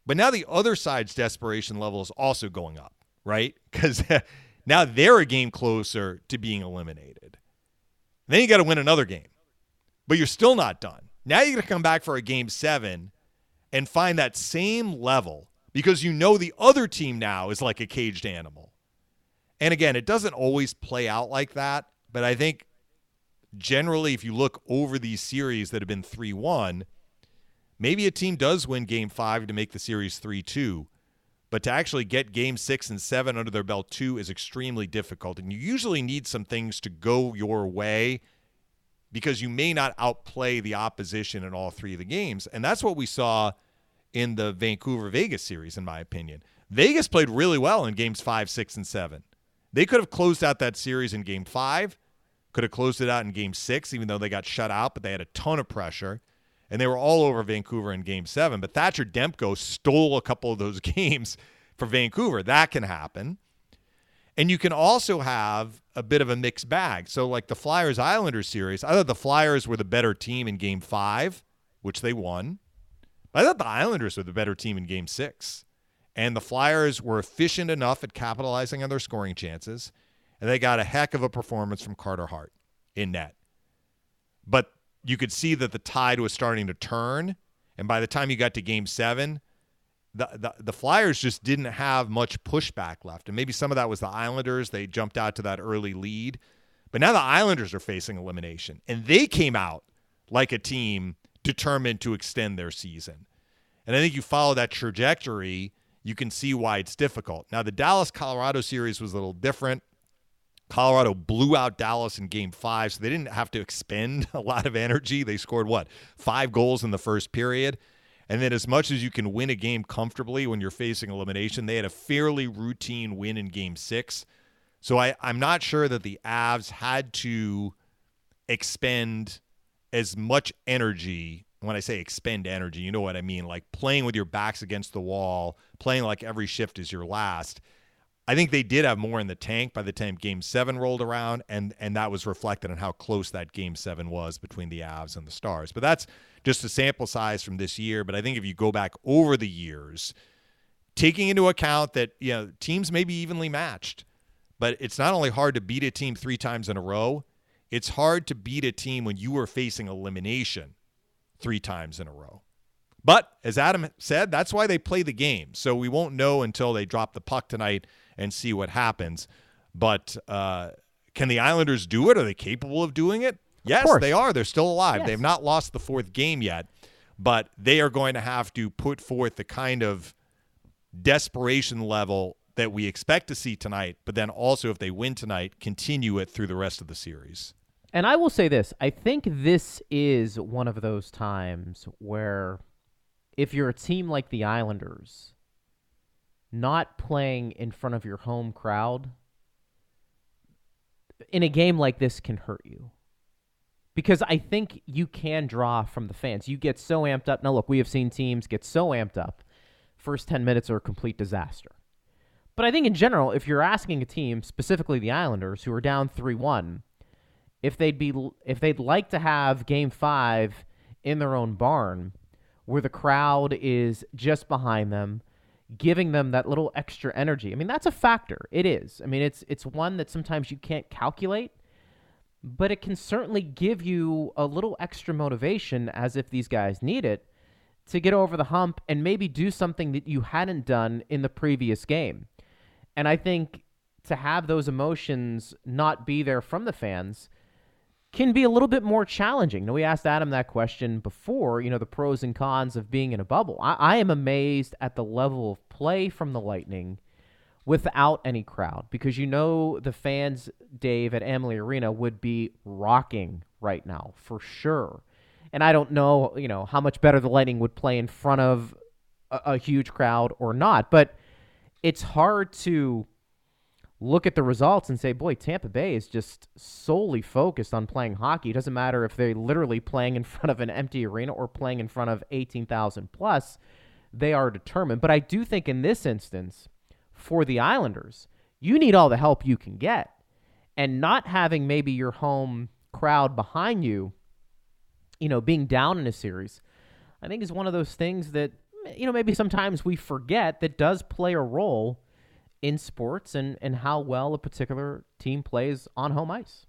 But now the other side's desperation level is also going up, right? Because now they're a game closer to being eliminated. Then you got to win another game, but you're still not done. Now you got to come back for a game seven and find that same level because you know the other team now is like a caged animal. And again, it doesn't always play out like that, but I think generally, if you look over these series that have been 3 1, maybe a team does win game five to make the series 3 2. But to actually get game six and seven under their belt, too, is extremely difficult. And you usually need some things to go your way because you may not outplay the opposition in all three of the games. And that's what we saw in the Vancouver Vegas series, in my opinion. Vegas played really well in games five, six, and seven. They could have closed out that series in game five. Could have closed it out in game six, even though they got shut out, but they had a ton of pressure. And they were all over Vancouver in game seven. But Thatcher Demko stole a couple of those games for Vancouver. That can happen. And you can also have a bit of a mixed bag. So, like the Flyers Islanders series, I thought the Flyers were the better team in game five, which they won. I thought the Islanders were the better team in game six. And the Flyers were efficient enough at capitalizing on their scoring chances and they got a heck of a performance from Carter Hart in net. But you could see that the tide was starting to turn, and by the time you got to Game Seven, the, the the Flyers just didn't have much pushback left, and maybe some of that was the Islanders. They jumped out to that early lead, but now the Islanders are facing elimination, and they came out like a team determined to extend their season. And I think you follow that trajectory, you can see why it's difficult. Now, the Dallas Colorado series was a little different. Colorado blew out Dallas in game five, so they didn't have to expend a lot of energy. They scored, what, five goals in the first period? And then, as much as you can win a game comfortably when you're facing elimination, they had a fairly routine win in game six. So I, I'm not sure that the Avs had to expend as much energy. When I say expend energy, you know what I mean, like playing with your backs against the wall, playing like every shift is your last. I think they did have more in the tank by the time Game Seven rolled around, and and that was reflected on how close that Game Seven was between the Avs and the Stars. But that's just a sample size from this year. But I think if you go back over the years, taking into account that you know teams may be evenly matched, but it's not only hard to beat a team three times in a row, it's hard to beat a team when you are facing elimination three times in a row. But as Adam said, that's why they play the game. So we won't know until they drop the puck tonight and see what happens. But uh, can the Islanders do it? Are they capable of doing it? Yes, they are. They're still alive. Yes. They've not lost the fourth game yet, but they are going to have to put forth the kind of desperation level that we expect to see tonight, but then also if they win tonight, continue it through the rest of the series. And I will say this I think this is one of those times where if you're a team like the Islanders, not playing in front of your home crowd in a game like this can hurt you. Because I think you can draw from the fans. You get so amped up. Now, look, we have seen teams get so amped up. First 10 minutes are a complete disaster. But I think in general, if you're asking a team, specifically the Islanders, who are down 3 1, if they'd be if they'd like to have game five in their own barn where the crowd is just behind them giving them that little extra energy. I mean that's a factor. It is. I mean it's it's one that sometimes you can't calculate but it can certainly give you a little extra motivation as if these guys need it to get over the hump and maybe do something that you hadn't done in the previous game. And i think to have those emotions not be there from the fans can be a little bit more challenging. Now, we asked Adam that question before, you know, the pros and cons of being in a bubble. I, I am amazed at the level of play from the Lightning without any crowd because you know the fans, Dave, at Amalie Arena would be rocking right now for sure. And I don't know, you know, how much better the Lightning would play in front of a, a huge crowd or not, but it's hard to look at the results and say, boy, Tampa Bay is just solely focused on playing hockey. It doesn't matter if they're literally playing in front of an empty arena or playing in front of 18,000 plus. They are determined. But I do think in this instance, for the Islanders, you need all the help you can get. And not having maybe your home crowd behind you, you know, being down in a series, I think is one of those things that, you know, maybe sometimes we forget that does play a role in sports and, and how well a particular team plays on home ice.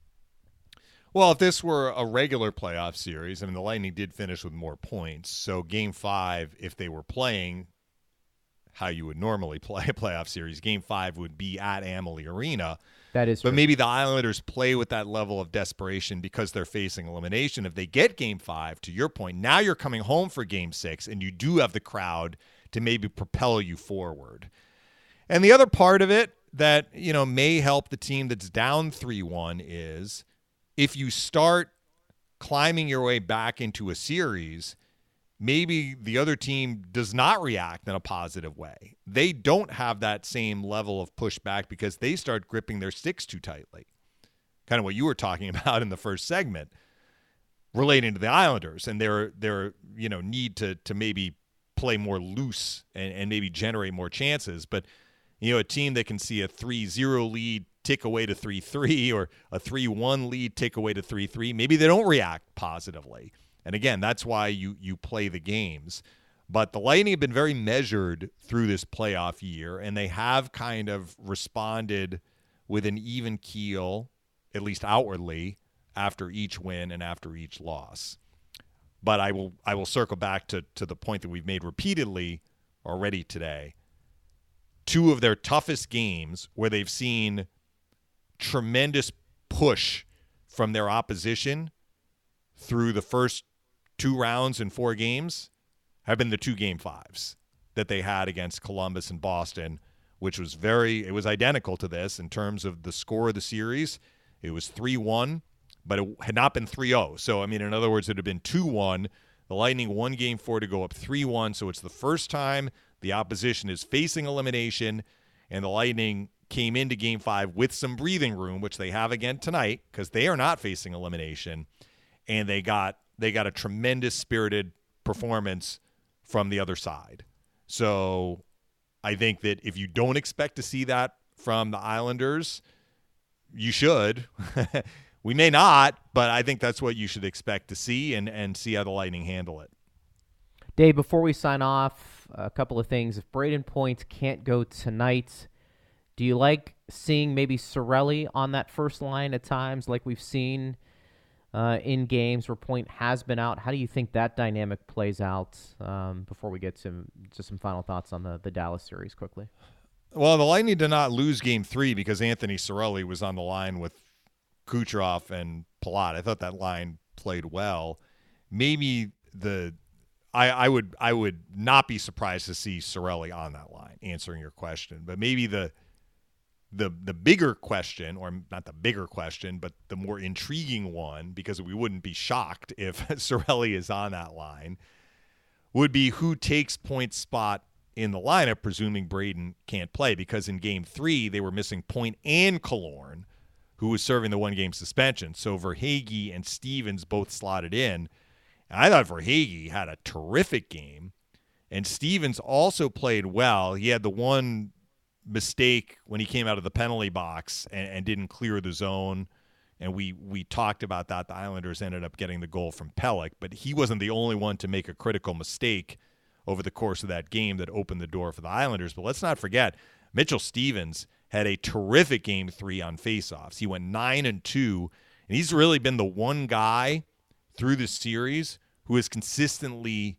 Well, if this were a regular playoff series, I mean, the Lightning did finish with more points. So, game five, if they were playing how you would normally play a playoff series, game five would be at Amalie Arena. That is But true. maybe the Islanders play with that level of desperation because they're facing elimination. If they get game five, to your point, now you're coming home for game six and you do have the crowd to maybe propel you forward. And the other part of it that, you know, may help the team that's down 3-1 is if you start climbing your way back into a series, maybe the other team does not react in a positive way. They don't have that same level of pushback because they start gripping their sticks too tightly. Kind of what you were talking about in the first segment relating to the Islanders and their their, you know, need to to maybe play more loose and, and maybe generate more chances. But you know, a team that can see a 3-0 lead tick away to 3-3 or a 3-1 lead tick away to 3-3, maybe they don't react positively. And again, that's why you you play the games. But the Lightning have been very measured through this playoff year, and they have kind of responded with an even keel, at least outwardly, after each win and after each loss. But I will I will circle back to to the point that we've made repeatedly already today two of their toughest games where they've seen tremendous push from their opposition through the first two rounds and four games have been the two game fives that they had against Columbus and Boston, which was very, it was identical to this in terms of the score of the series. It was 3 1, but it had not been 3 0. So, I mean, in other words, it had been 2 1. The Lightning won game four to go up 3 1. So it's the first time the opposition is facing elimination, and the Lightning came into game five with some breathing room, which they have again tonight because they are not facing elimination. And they got they got a tremendous spirited performance from the other side. So I think that if you don't expect to see that from the Islanders, you should. we may not, but I think that's what you should expect to see and, and see how the Lightning handle it. Dave, before we sign off, a couple of things. If Brayden Point can't go tonight, do you like seeing maybe Cirelli on that first line at times, like we've seen uh, in games where Point has been out. How do you think that dynamic plays out um, before we get to, to some final thoughts on the, the Dallas series quickly? Well, the Lightning did not lose game three because Anthony Cirelli was on the line with Kucherov and Palat. I thought that line played well. Maybe the I, I would I would not be surprised to see Cirelli on that line answering your question, but maybe the the the bigger question, or not the bigger question, but the more intriguing one, because we wouldn't be shocked if Cirelli is on that line, would be who takes point spot in the lineup, presuming Brayden can't play, because in game three, they were missing Point and Killorn, who was serving the one game suspension. So Verhaeghe and Stephens both slotted in. I thought Verhaeghe had a terrific game. And Stephens also played well. He had the one mistake when he came out of the penalty box and, and didn't clear the zone. And we we talked about that. The Islanders ended up getting the goal from Pelech, but he wasn't the only one to make a critical mistake over the course of that game that opened the door for the Islanders. But let's not forget, Mitchell Stephens had a terrific game three on faceoffs. He went nine and two, and he's really been the one guy through the series who has consistently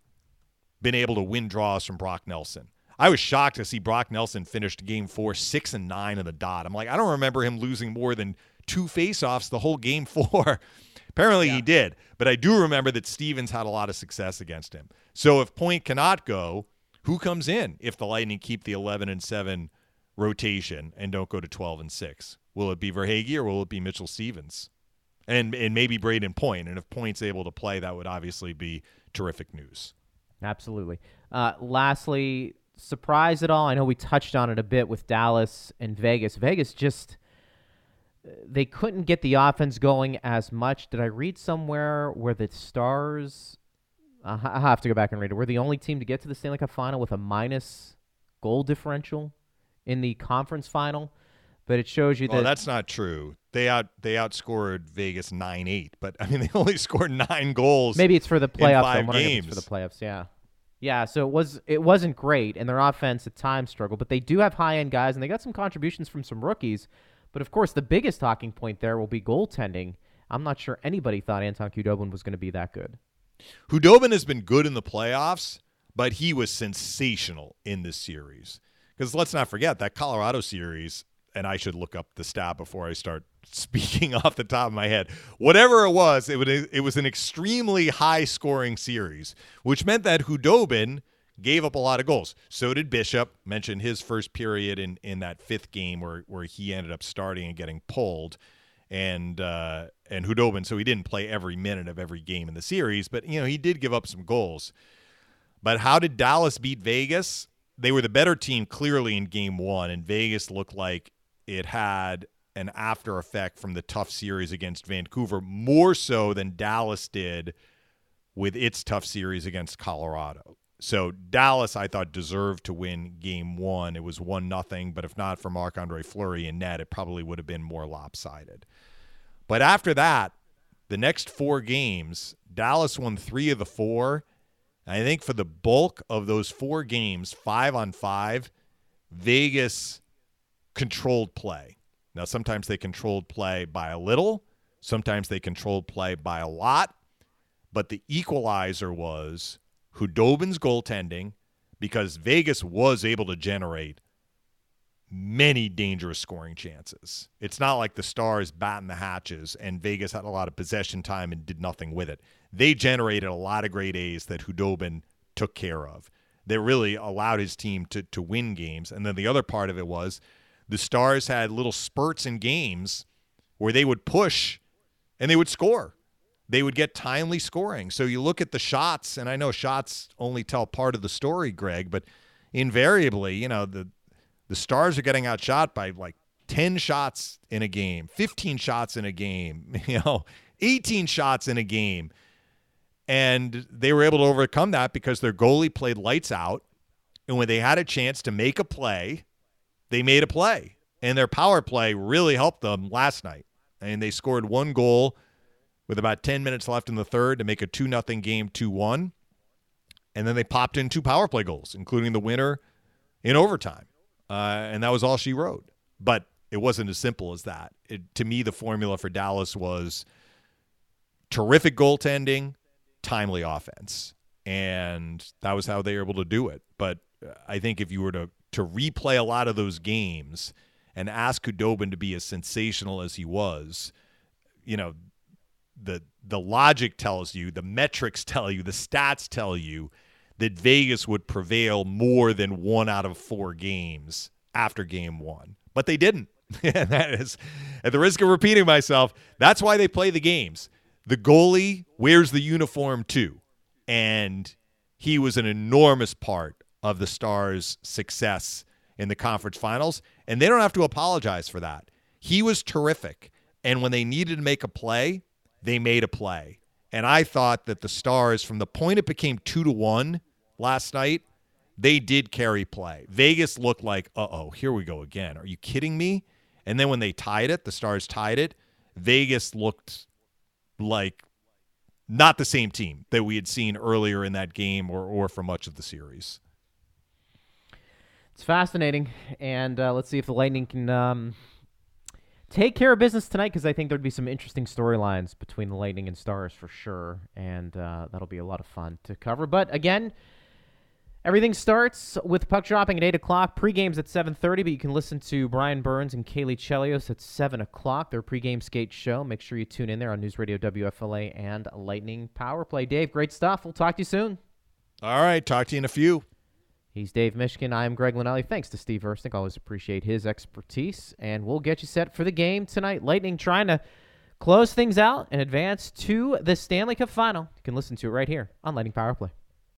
been able to win draws from Brock Nelson. I was shocked to see Brock Nelson finished game four six and nine on the dot. I'm like, I don't remember him losing more than two faceoffs the whole game four. Apparently yeah. he did, but I do remember that Stephens had a lot of success against him. So if Point cannot go, who comes in if the Lightning keep the 11 and 7 rotation and don't go to 12 and 6? Will it be Verhaeghe or will it be Mitchell Stephens? And and maybe Brayden Point. And if Point's able to play, that would obviously be terrific news. Absolutely. Uh, lastly, surprised at all? I know we touched on it a bit with Dallas and Vegas. Vegas just they couldn't get the offense going as much. Did I read somewhere where the Stars? I have to go back and read it. We're the only team to get to the Stanley Cup final with a minus goal differential in the conference final. But it shows you well, that that's not true. They out they outscored Vegas nine eight, but I mean they only scored nine goals. Maybe it's for the playoffs. five games. for the playoffs, yeah. Yeah, so it was it wasn't great, and their offense at times struggled, but they do have high end guys, and they got some contributions from some rookies. But of course, the biggest talking point there will be goaltending. I'm not sure anybody thought Anton Khudobin was going to be that good. Khudobin has been good in the playoffs, but he was sensational in this series. Because let's not forget that Colorado series, and I should look up the stat before I start speaking off the top of my head. Whatever it was, it, would, it was an extremely high scoring series, which meant that Khudobin – gave up a lot of goals. So did Bishop. Mentioned his first period in in that fifth game where where he ended up starting and getting pulled, and uh, and Khudobin. So he didn't play every minute of every game in the series, but you know he did give up some goals. But how did Dallas beat Vegas? They were the better team clearly in game one, and Vegas looked like it had an after effect from the tough series against Vancouver, more so than Dallas did with its tough series against Colorado. So Dallas, I thought, deserved to win game one. It was one nothing, but if not for Marc Andre Fleury and net, it probably would have been more lopsided. But after that, the next four games, Dallas won three of the four. I think for the bulk of those four games, five on five, Vegas controlled play. Now, sometimes they controlled play by a little, sometimes they controlled play by a lot, but the equalizer was Khudobin's goaltending because Vegas was able to generate many dangerous scoring chances. It's not like the Stars batting the hatches and Vegas had a lot of possession time and did nothing with it. They generated a lot of great A's that Khudobin took care of. That really allowed his team to to win games. And then the other part of it was the Stars had little spurts in games where they would push and they would score they would get timely scoring. So you look at the shots, and I know shots only tell part of the story, Greg, but invariably, you know, the the stars are getting outshot by like 10 shots in a game, 15 shots in a game, you know, 18 shots in a game. And they were able to overcome that because their goalie played lights out. And when they had a chance to make a play, they made a play. And their power play really helped them last night. And they scored one goal with about 10 minutes left in the third to make a 2 0 game 2 1. And then they popped in two power play goals, including the winner in overtime. Uh, and that was all she wrote. But it wasn't as simple as that. It, to me, the formula for Dallas was terrific goaltending, timely offense. And that was how they were able to do it. But uh, I think if you were to, to replay a lot of those games and ask Khudobin to be as sensational as he was, you know, the the logic tells you, the metrics tell you, the stats tell you that Vegas would prevail more than one out of four games after game one. But they didn't. and that is, at the risk of repeating myself, that's why they play the games. The goalie wears the uniform too. And he was an enormous part of the Stars' success in the conference finals. And they don't have to apologize for that. He was terrific. And when they needed to make a play, they made a play. And I thought that the Stars, from the point it became two to one last night, they did carry play. Vegas looked like, uh oh, here we go again. Are you kidding me? And then when they tied it, the Stars tied it, Vegas looked like not the same team that we had seen earlier in that game or, or for much of the series. It's fascinating. And uh, let's see if the Lightning can um, take care of business tonight because I think there'd be some interesting storylines between the Lightning and Stars for sure, and uh, that'll be a lot of fun to cover. But again, everything starts with puck dropping at eight o'clock. Pre-games at seven thirty, but you can listen to Brian Burns and Caley Chelios at seven o'clock. Their pre-game skate show. Make sure you tune in there on News Radio WFLA and Lightning Power Play. Dave, great stuff. We'll talk to you soon. All right, talk to you in a few. He's Dave Mishkin. I am Greg Linelli. Thanks to Steve Versnick. Always appreciate his expertise. And we'll get you set for the game tonight. Lightning trying to close things out and advance to the Stanley Cup final. You can listen to it right here on Lightning Power Play.